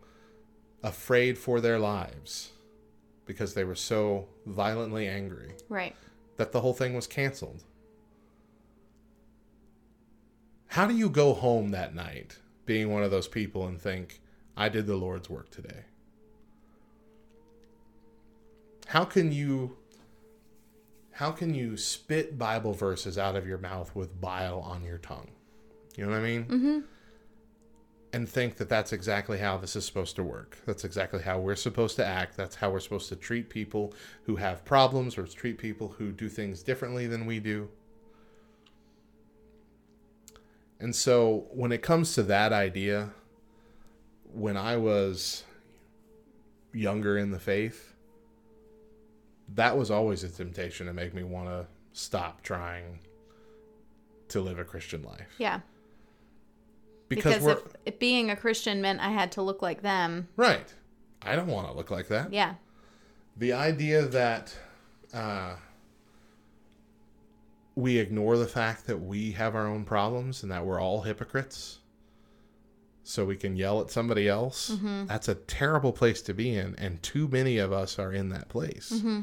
afraid for their lives because they were so violently angry Right. that the whole thing was canceled. How do you go home that night being one of those people and think, I did the Lord's work today? How can you how can you spit Bible verses out of your mouth with bile on your tongue? You know what I mean? Mm-hmm. And think that that's exactly how this is supposed to work. That's exactly how we're supposed to act. That's how we're supposed to treat people who have problems or treat people who do things differently than we do. And so when it comes to that idea, when I was younger in the faith, that was always a temptation to make me want to stop trying to live a Christian life. Yeah. Because, Because, if, if being a Christian meant I had to look like them, right. I don't want to look like that. yeah. the idea that uh, we ignore the fact that we have our own problems and that we're all hypocrites so we can yell at somebody else. Mm-hmm. That's a terrible place to be in and too many of us are in that place. Mm-hmm.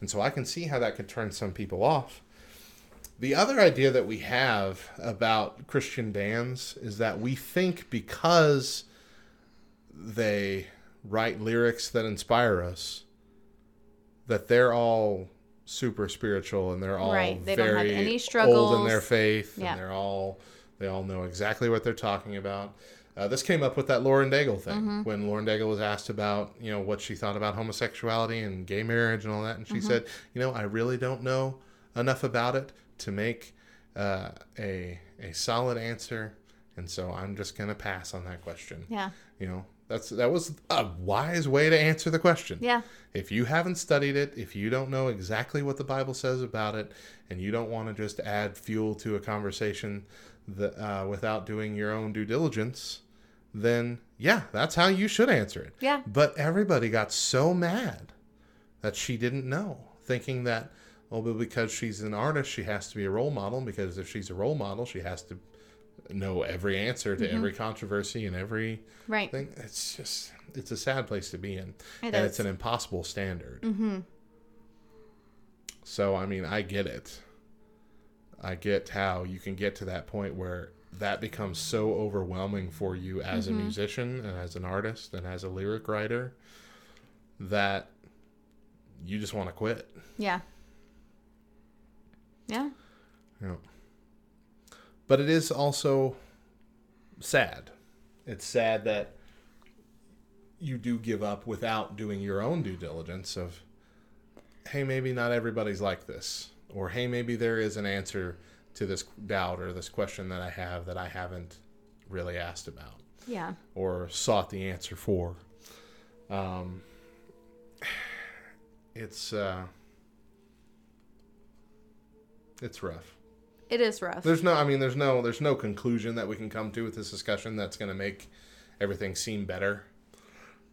And so i can see how that could turn some people off. The other idea that we have about Christian bands is that we think because they write lyrics that inspire us, that they're all super spiritual and they're all Right, they don't have very any old in their faith Yeah. and they're all they all know exactly what they're talking about. Uh, this came up with that Lauren Daigle thing Mm-hmm. when Lauren Daigle was asked about you know what she thought about homosexuality and gay marriage and all that, and Mm-hmm. she said, you know, I really don't know enough about it to make uh, a a solid answer, and so I'm just gonna pass on that question. Yeah. You know, that's that was a wise way to answer the question. Yeah. If you haven't studied it, if you don't know exactly what the Bible says about it, and you don't want to just add fuel to a conversation that, uh, without doing your own due diligence, then yeah, that's how you should answer it. Yeah. But everybody got so mad that she didn't know, thinking that, well, but because she's an artist, she has to be a role model, because if she's a role model, she has to know every answer Mm-hmm. to every controversy and every Right. thing. It's just, it's a sad place to be in. It and is. it's an impossible standard. Mm-hmm. So, I mean, I get it. I get how you can get to that point where that becomes so overwhelming for you as Mm-hmm. a musician and as an artist and as a lyric writer that you just want to quit. Yeah. Yeah. Know. But it is also sad. It's sad that you do give up without doing your own due diligence of hey, maybe not everybody's like this or hey, maybe there is an answer to this doubt or this question that I have that I haven't really asked about Yeah. or sought the answer for. Um, it's uh, it's rough. It is rough. There's no, I mean, there's no, there's no conclusion that we can come to with this discussion that's going to make everything seem better.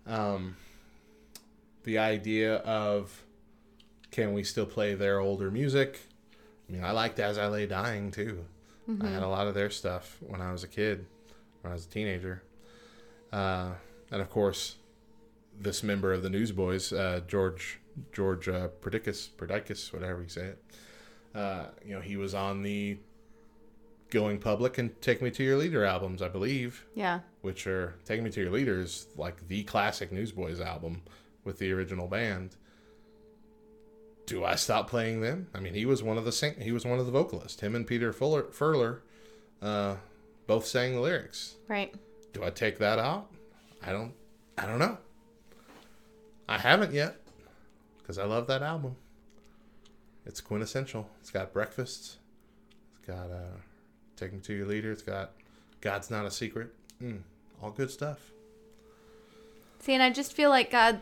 Um, the idea of can we still play their older music? I mean, I liked As I Lay Dying too. I had a lot of their stuff when I was a kid, when I was a teenager. Uh, and of course, this member of the Newsboys, uh, George George uh, Perdicus, whatever you say it. Uh, you know, he was on the Going Public and Take Me to Your Leader albums, I believe, yeah. which are Take Me to Your Leader is like the classic Newsboys album with the original band. Do I stop playing them? I mean, he was one of the sing- he was one of the vocalists. Him and Peter Fuller- Furler uh, both sang the lyrics. Right. Do I take that out? I don't. I don't know. I haven't yet because I love that album. It's quintessential. It's got breakfast. It's got uh, take me to your leader. It's got God's not a secret. Mm, all good stuff. See, and I just feel like God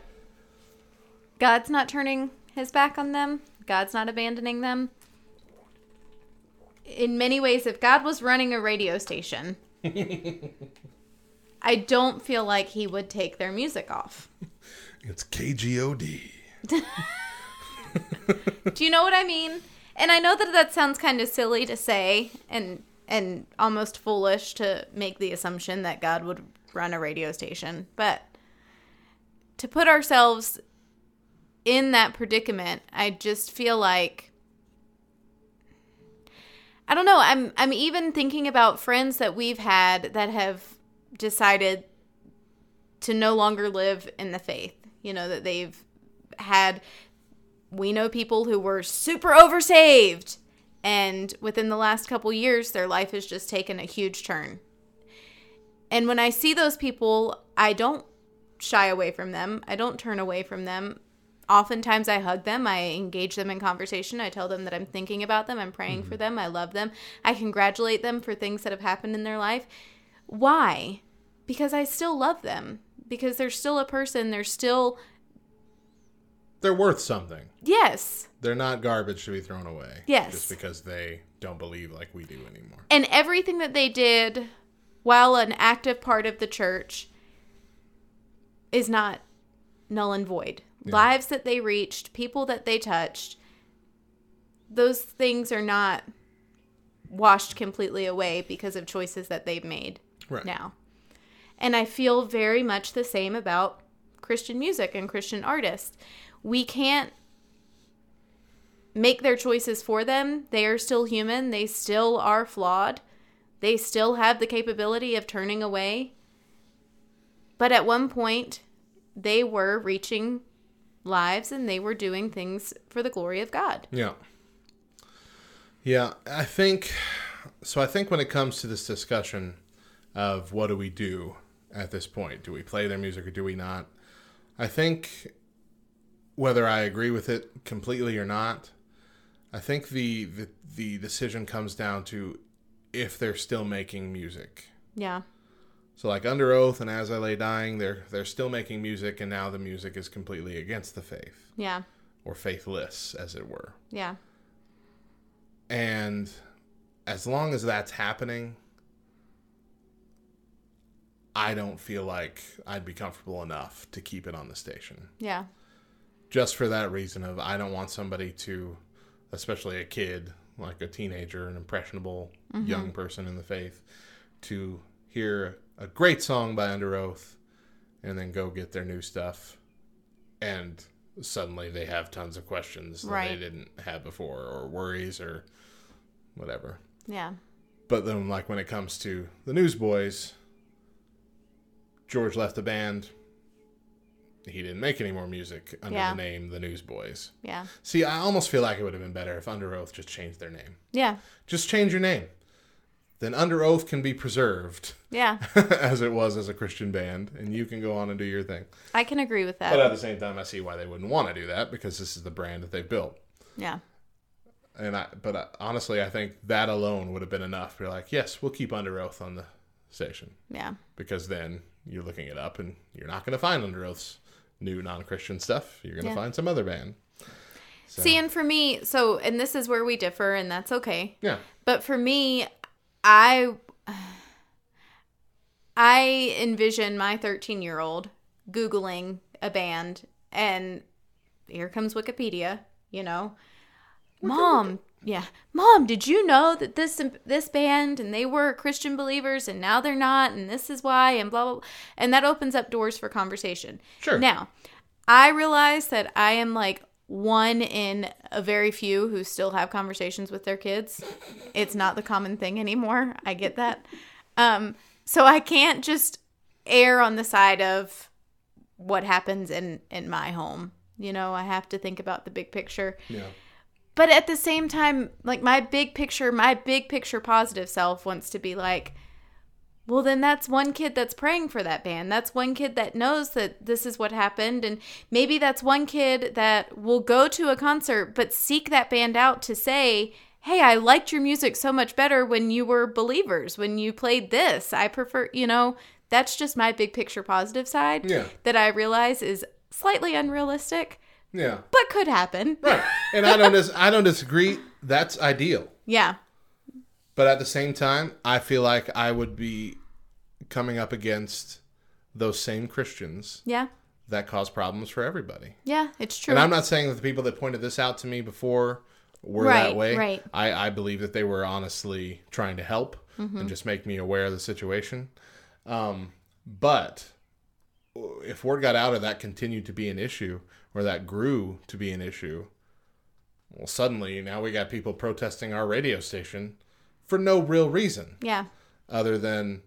God's not turning his back on them. God's not abandoning them. In many ways, if God was running a radio station, I don't feel like he would take their music off. It's KGOD. Do you know what I mean? And I know that that sounds kind of silly to say and and almost foolish to make the assumption that God would run a radio station, but to put ourselves in that predicament, I just feel like I don't know, I'm I'm even thinking about friends that we've had that have decided to no longer live in the faith. You know, that they've had we know people who were super oversaved and within the last couple years their life has just taken a huge turn and when i see those people i don't shy away from them i don't turn away from them oftentimes i hug them i engage them in conversation i tell them that i'm thinking about them i'm praying for mm-hmm. them i love them i congratulate them for things that have happened in their life why because i still love them because they're still a person they're still They're worth something. yes They're not garbage to be thrown away. Yes. Just because they don't believe like we do anymore. and everything that they did while an active part of the church is not null and void. Lives that they reached, people that they touched, those things are not washed completely away because of choices that they've made Right. now. And I feel very much the same about Christian music and Christian artists. We can't make their choices for them. They are still human. They still are flawed. They still have the capability of turning away. But at one point, they were reaching lives and they were doing things for the glory of God. Yeah. Yeah, I think so. I think when it comes to this discussion of what do we do at this point, do we play their music or do we not? I think whether I agree with it completely or not, I think the the, the decision comes down to if they're still making music. Yeah. So like Underoath and As I Lay Dying, they're they're still making music, and now the music is completely against the faith Yeah. or faithless, as it were. Yeah. And as long as that's happening, I don't feel like I'd be comfortable enough to keep it on the station. Yeah. Just for that reason of I don't want somebody to, especially a kid, like a teenager, an impressionable mm-hmm. young person in the faith, to hear a great song by Underoath and then go get their new stuff and suddenly they have tons of questions that they didn't have before or worries or whatever. Yeah. But then, like when it comes to the Newsboys, George left the band. He didn't make any more music under Yeah. the name The Newsboys. Yeah. See, I almost feel like it would have been better if Underoath just changed their name. Yeah. Just change your name. Then Underoath can be preserved Yeah. as it was as a Christian band, and you can go on and do your thing. I can agree with that. But at the same time, I see why they wouldn't want to do that because this is the brand that they've built. Yeah. And I, but I, honestly, I think that alone would have been enough. You're like, yes, we'll keep Underoath on the station. Yeah. because then you're looking it up and you're not going to find Underoath's new non-Christian stuff. You're going to Yeah. find some other band. So, See, and for me, so, and this is where we differ, and that's okay. yeah, But for me, I I envision my 13 year old Googling a band, and here comes Wikipedia, you know. Mom, yeah. Mom, did you know that this this band and they were Christian believers and now they're not and this is why and blah blah, blah. and that opens up doors for conversation. Sure. Now, I realize that I am like one in a very few who still have conversations with their kids. It's not the common thing anymore. I get that. Um, so I can't just err on the side of what happens in in my home. You know, I have to think about the big picture. yeah, But at the same time, like my big picture, my big picture positive self wants to be like, well, then that's one kid that's praying for that band. That's one kid that knows that this is what happened. And maybe that's one kid that will go to a concert, but seek that band out to say, hey, I liked your music so much better when you were believers, when you played this. I prefer, you know, that's just my big picture positive side Yeah. that I realize is slightly unrealistic, yeah. but could happen. Right. And I don't dis- I don't disagree. That's ideal. Yeah. But at the same time, I feel like I would be coming up against those same Christians Yeah. that cause problems for everybody. Yeah, it's true. And I'm not saying that the people that pointed this out to me before were Right, that way. right. I, I believe that they were honestly trying to help Mm-hmm. and just make me aware of the situation. Um, but if word got out or that continued to be an issue or that grew to be an issue, well, suddenly now we got people protesting our radio station for no real reason yeah. other than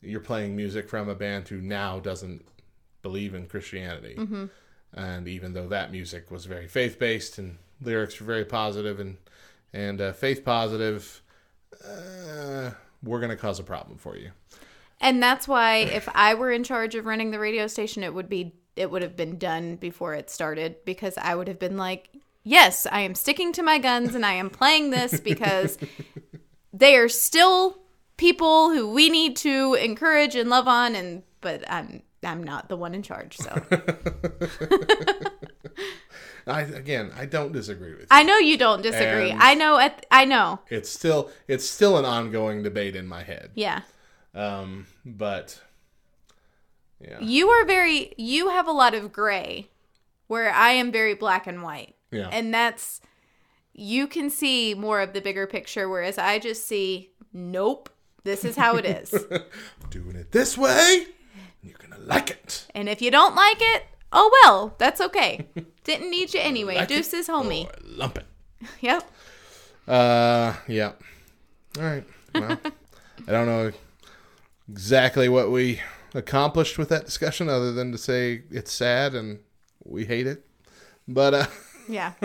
you're playing music from a band who now doesn't believe in Christianity. And even though that music was very faith based and lyrics were very positive and and uh, faith positive, uh, we're gonna cause a problem for you. And that's why if I were in charge of running the radio station, it would be it would have been done before it started because I would have been like, "Yes, I am sticking to my guns and I am playing this because they are still people who we need to encourage and love on and but I'm I'm not the one in charge, so I again, I don't disagree with you. I know you don't disagree. And- I know at I know. It's still it's still an ongoing debate in my head. Yeah. Um, but yeah, You are very you have a lot of gray where I am very black and white. yeah, And that's you can see more of the bigger picture whereas I just see nope, this is how it is. doing it this way, you're gonna like it. and if you don't like it, oh well, that's okay. Didn't need you anyway. Like Deuces homie. lump it. Yep. Uh, yeah. All right. Well, I don't know exactly what we accomplished with that discussion, other than to say it's sad and we hate it. But uh, Yeah.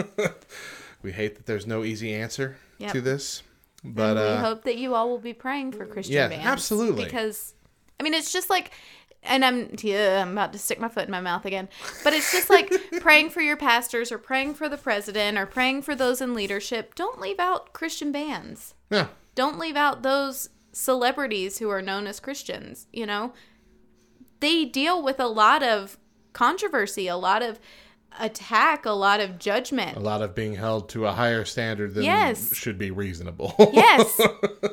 we hate that there's no easy answer Yep. to this. But and we uh, hope that you all will be praying for Christian Yeah, bands. absolutely. Because, I mean, it's just like, and I'm, yeah, I'm about to stick my foot in my mouth again. But it's just like praying for your pastors or praying for the president or praying for those in leadership. Don't leave out Christian bands. yeah, Don't leave out those celebrities who are known as Christians. You know, they deal with a lot of controversy, a lot of attack, a lot of judgment. a lot of being held to a higher standard than Yes. should be reasonable. Yes.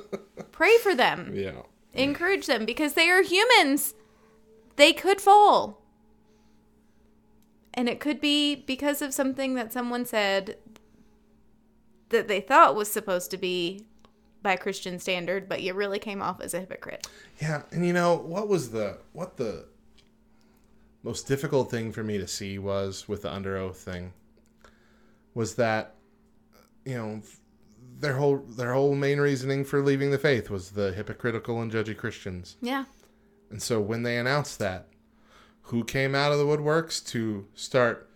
Pray for them. yeah. encourage them because they are humans. They could fall. And it could be because of something that someone said that they thought was supposed to be by Christian standard, but you really came off as a hypocrite. Yeah, and you know what was the what the most difficult thing for me to see was with the Underoath thing was that you know their whole their whole main reasoning for leaving the faith was the hypocritical and judgy Christians. Yeah. And so when they announced that, who came out of the woodworks to start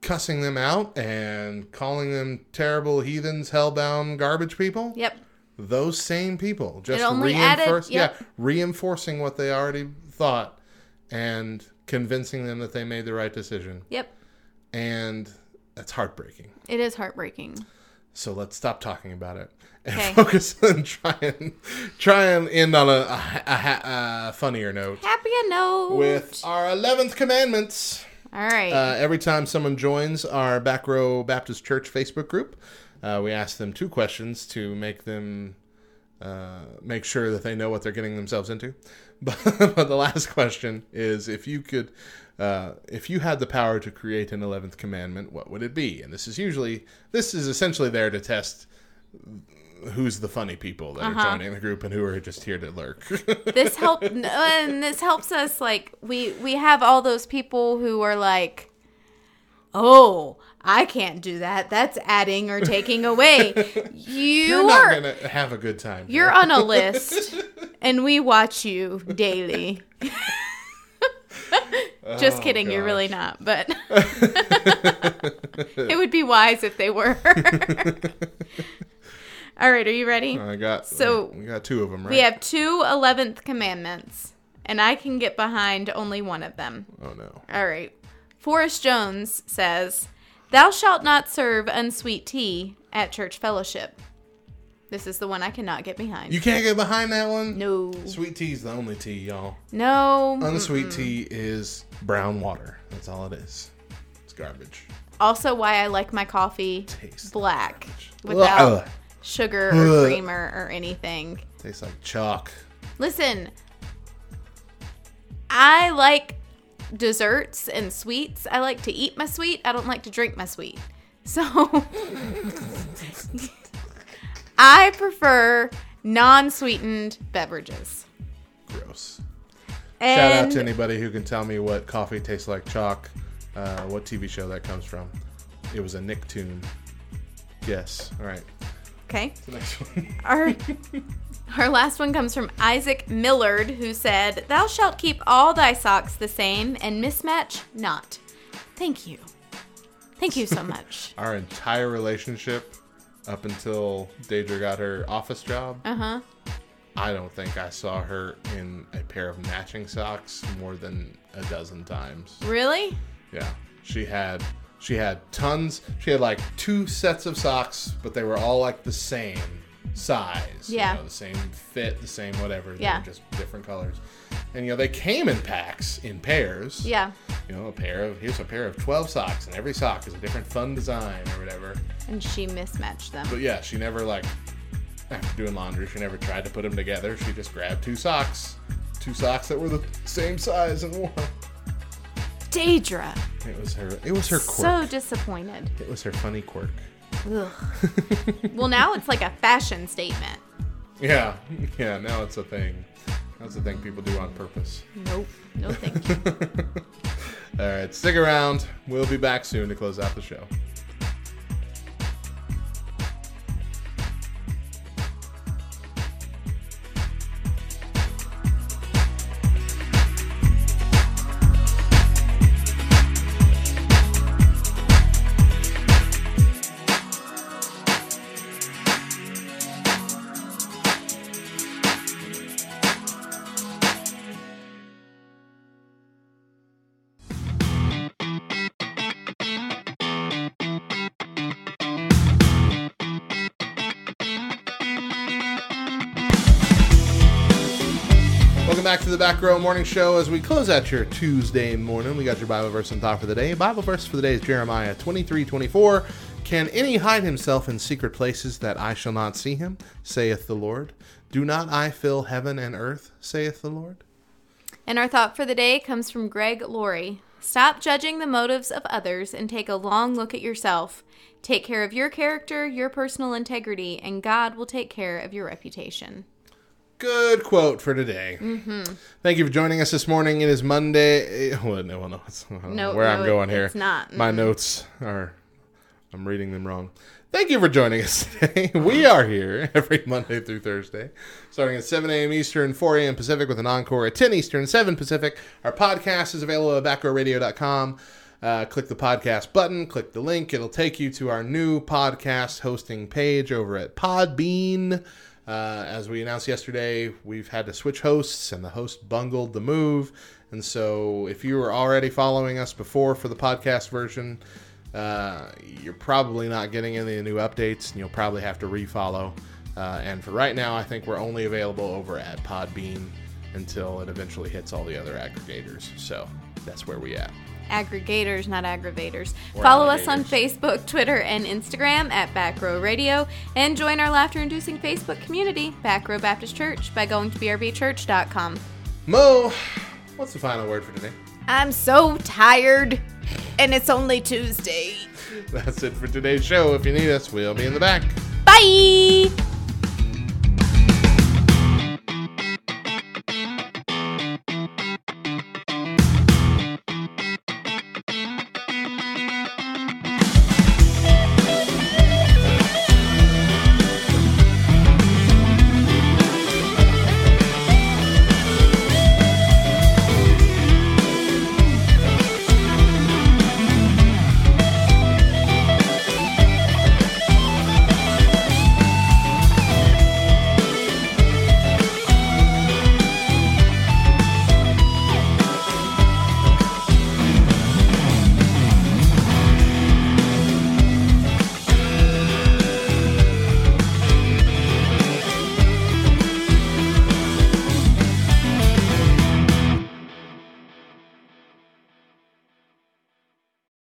cussing them out and calling them terrible heathens, hellbound garbage people? Yep. those same people just only added- yep. yeah reinforcing what they already thought and convincing them that they made the right decision Yep. and that's heartbreaking It is heartbreaking. so let's stop talking about it and Okay. focus on and try and end on a, a, a, a funnier note Happier note. with our 11th commandments All right. uh, every time someone joins our Back Row Baptist Church Facebook group, uh, we ask them two questions to make them uh, make sure that they know what they're getting themselves into. But, but the last question is if you could, uh, if you had the power to create an 11th commandment, what would it be? And this is usually, this is essentially there to test who's the funny people that Uh-huh. are joining the group and who are just here to lurk. this help and this helps us like we we have all those people who are like oh i can't do that that's adding or taking away you You're not are going to have a good time. you're on a list and we watch you daily just Oh, kidding you're really not but it would be wise if they were all right are you ready I got uh, So, we got two of them, right? We have two 11th commandments, and I can get behind only one of them. Oh no. All right. Forrest Jones says, Thou shalt not serve unsweet tea at church fellowship. This is the one I cannot get behind. You can't get behind that one. no. Sweet tea is the only tea, y'all. No. Unsweet tea is brown water. That's all it is. It's garbage. Also, why I like my coffee black Ugh. without sugar or Ugh. creamer or anything. Tastes like chalk. Listen, I like desserts and sweets. I like to eat my sweet. I don't like to drink my sweet. So I prefer non-sweetened beverages. Gross. Shout out to anybody who can tell me what coffee tastes like chalk. Uh, what TV show that comes from? It was a Nicktoon. Yes. All right. Okay. The next one. Our our last one comes from Isaac Millard, who said, "Thou shalt keep all thy socks the same, and mismatch not." Thank you. Thank you so much. Our entire relationship up until Deidre got her office job. Uh huh. I don't think I saw her in a pair of matching socks more than a dozen times. Really? Yeah. She had she had tons. She had like two sets of socks, but they were all like the same size. you Yeah. know, the same fit, the same whatever. Yeah. just different colors. And you know, they came in packs, in pairs. Yeah. You know, a pair of here's a pair of twelve socks, and every sock is a different fun design or whatever. And she mismatched them. But yeah, she never like after doing laundry, she never tried to put them together. She just grabbed two socks, two socks that were the same size and wore. Deidre. It was her. It was her quirk. So disappointed. it was her funny quirk. Ugh. well, now it's like a fashion statement. Yeah, yeah. Now it's a thing. That's a thing people do on purpose. Nope. No thank you. All right, stick around. We'll be back soon to close out the show. Back Row Morning Show as we close out your Tuesday morning. We got your Bible verse and thought for the day. Bible verse for the day is Jeremiah 23 24. Can any hide himself in secret places that I shall not see him? saith the Lord. Do not I fill heaven and earth? saith the Lord. And our thought for the day comes from Greg Laurie. Stop judging the motives of others and take a long look at yourself. Take care of your character, your personal integrity, and God will take care of your reputation. Good quote for today. Mm-hmm. Thank you for joining us this morning. It is Monday. Well, no, no, it's, I don't know No, where no, I'm going here. it's not. My Mm-mm. notes are. I'm reading them wrong. Thank you for joining us today. We are here every Monday through Thursday, starting at 7 a.m. Eastern, 4 a.m. Pacific, with an encore at 10 Eastern, 7 Pacific. Our podcast is available at backrowradio.com. Uh, click the podcast button, click the link. It'll take you to our new podcast hosting page over at Podbean. Uh, as we announced yesterday, we've had to switch hosts, and the host bungled the move. And so, if you were already following us before for the podcast version, uh, you're probably not getting any new updates, and you'll probably have to refollow. Uh, and for right now, I think we're only available over at Podbean until it eventually hits all the other aggregators. So that's where we at. Aggregators, not aggravators. Or Follow us on. Facebook, Twitter, and Instagram at Back Row Radio, and join our laughter-inducing Facebook community, Back Row Baptist Church, by going to brbchurch.com. Mo, what's the final word for today? I'm so tired, and it's only Tuesday. That's it for today's show. If you need us, we'll be in the back. Bye.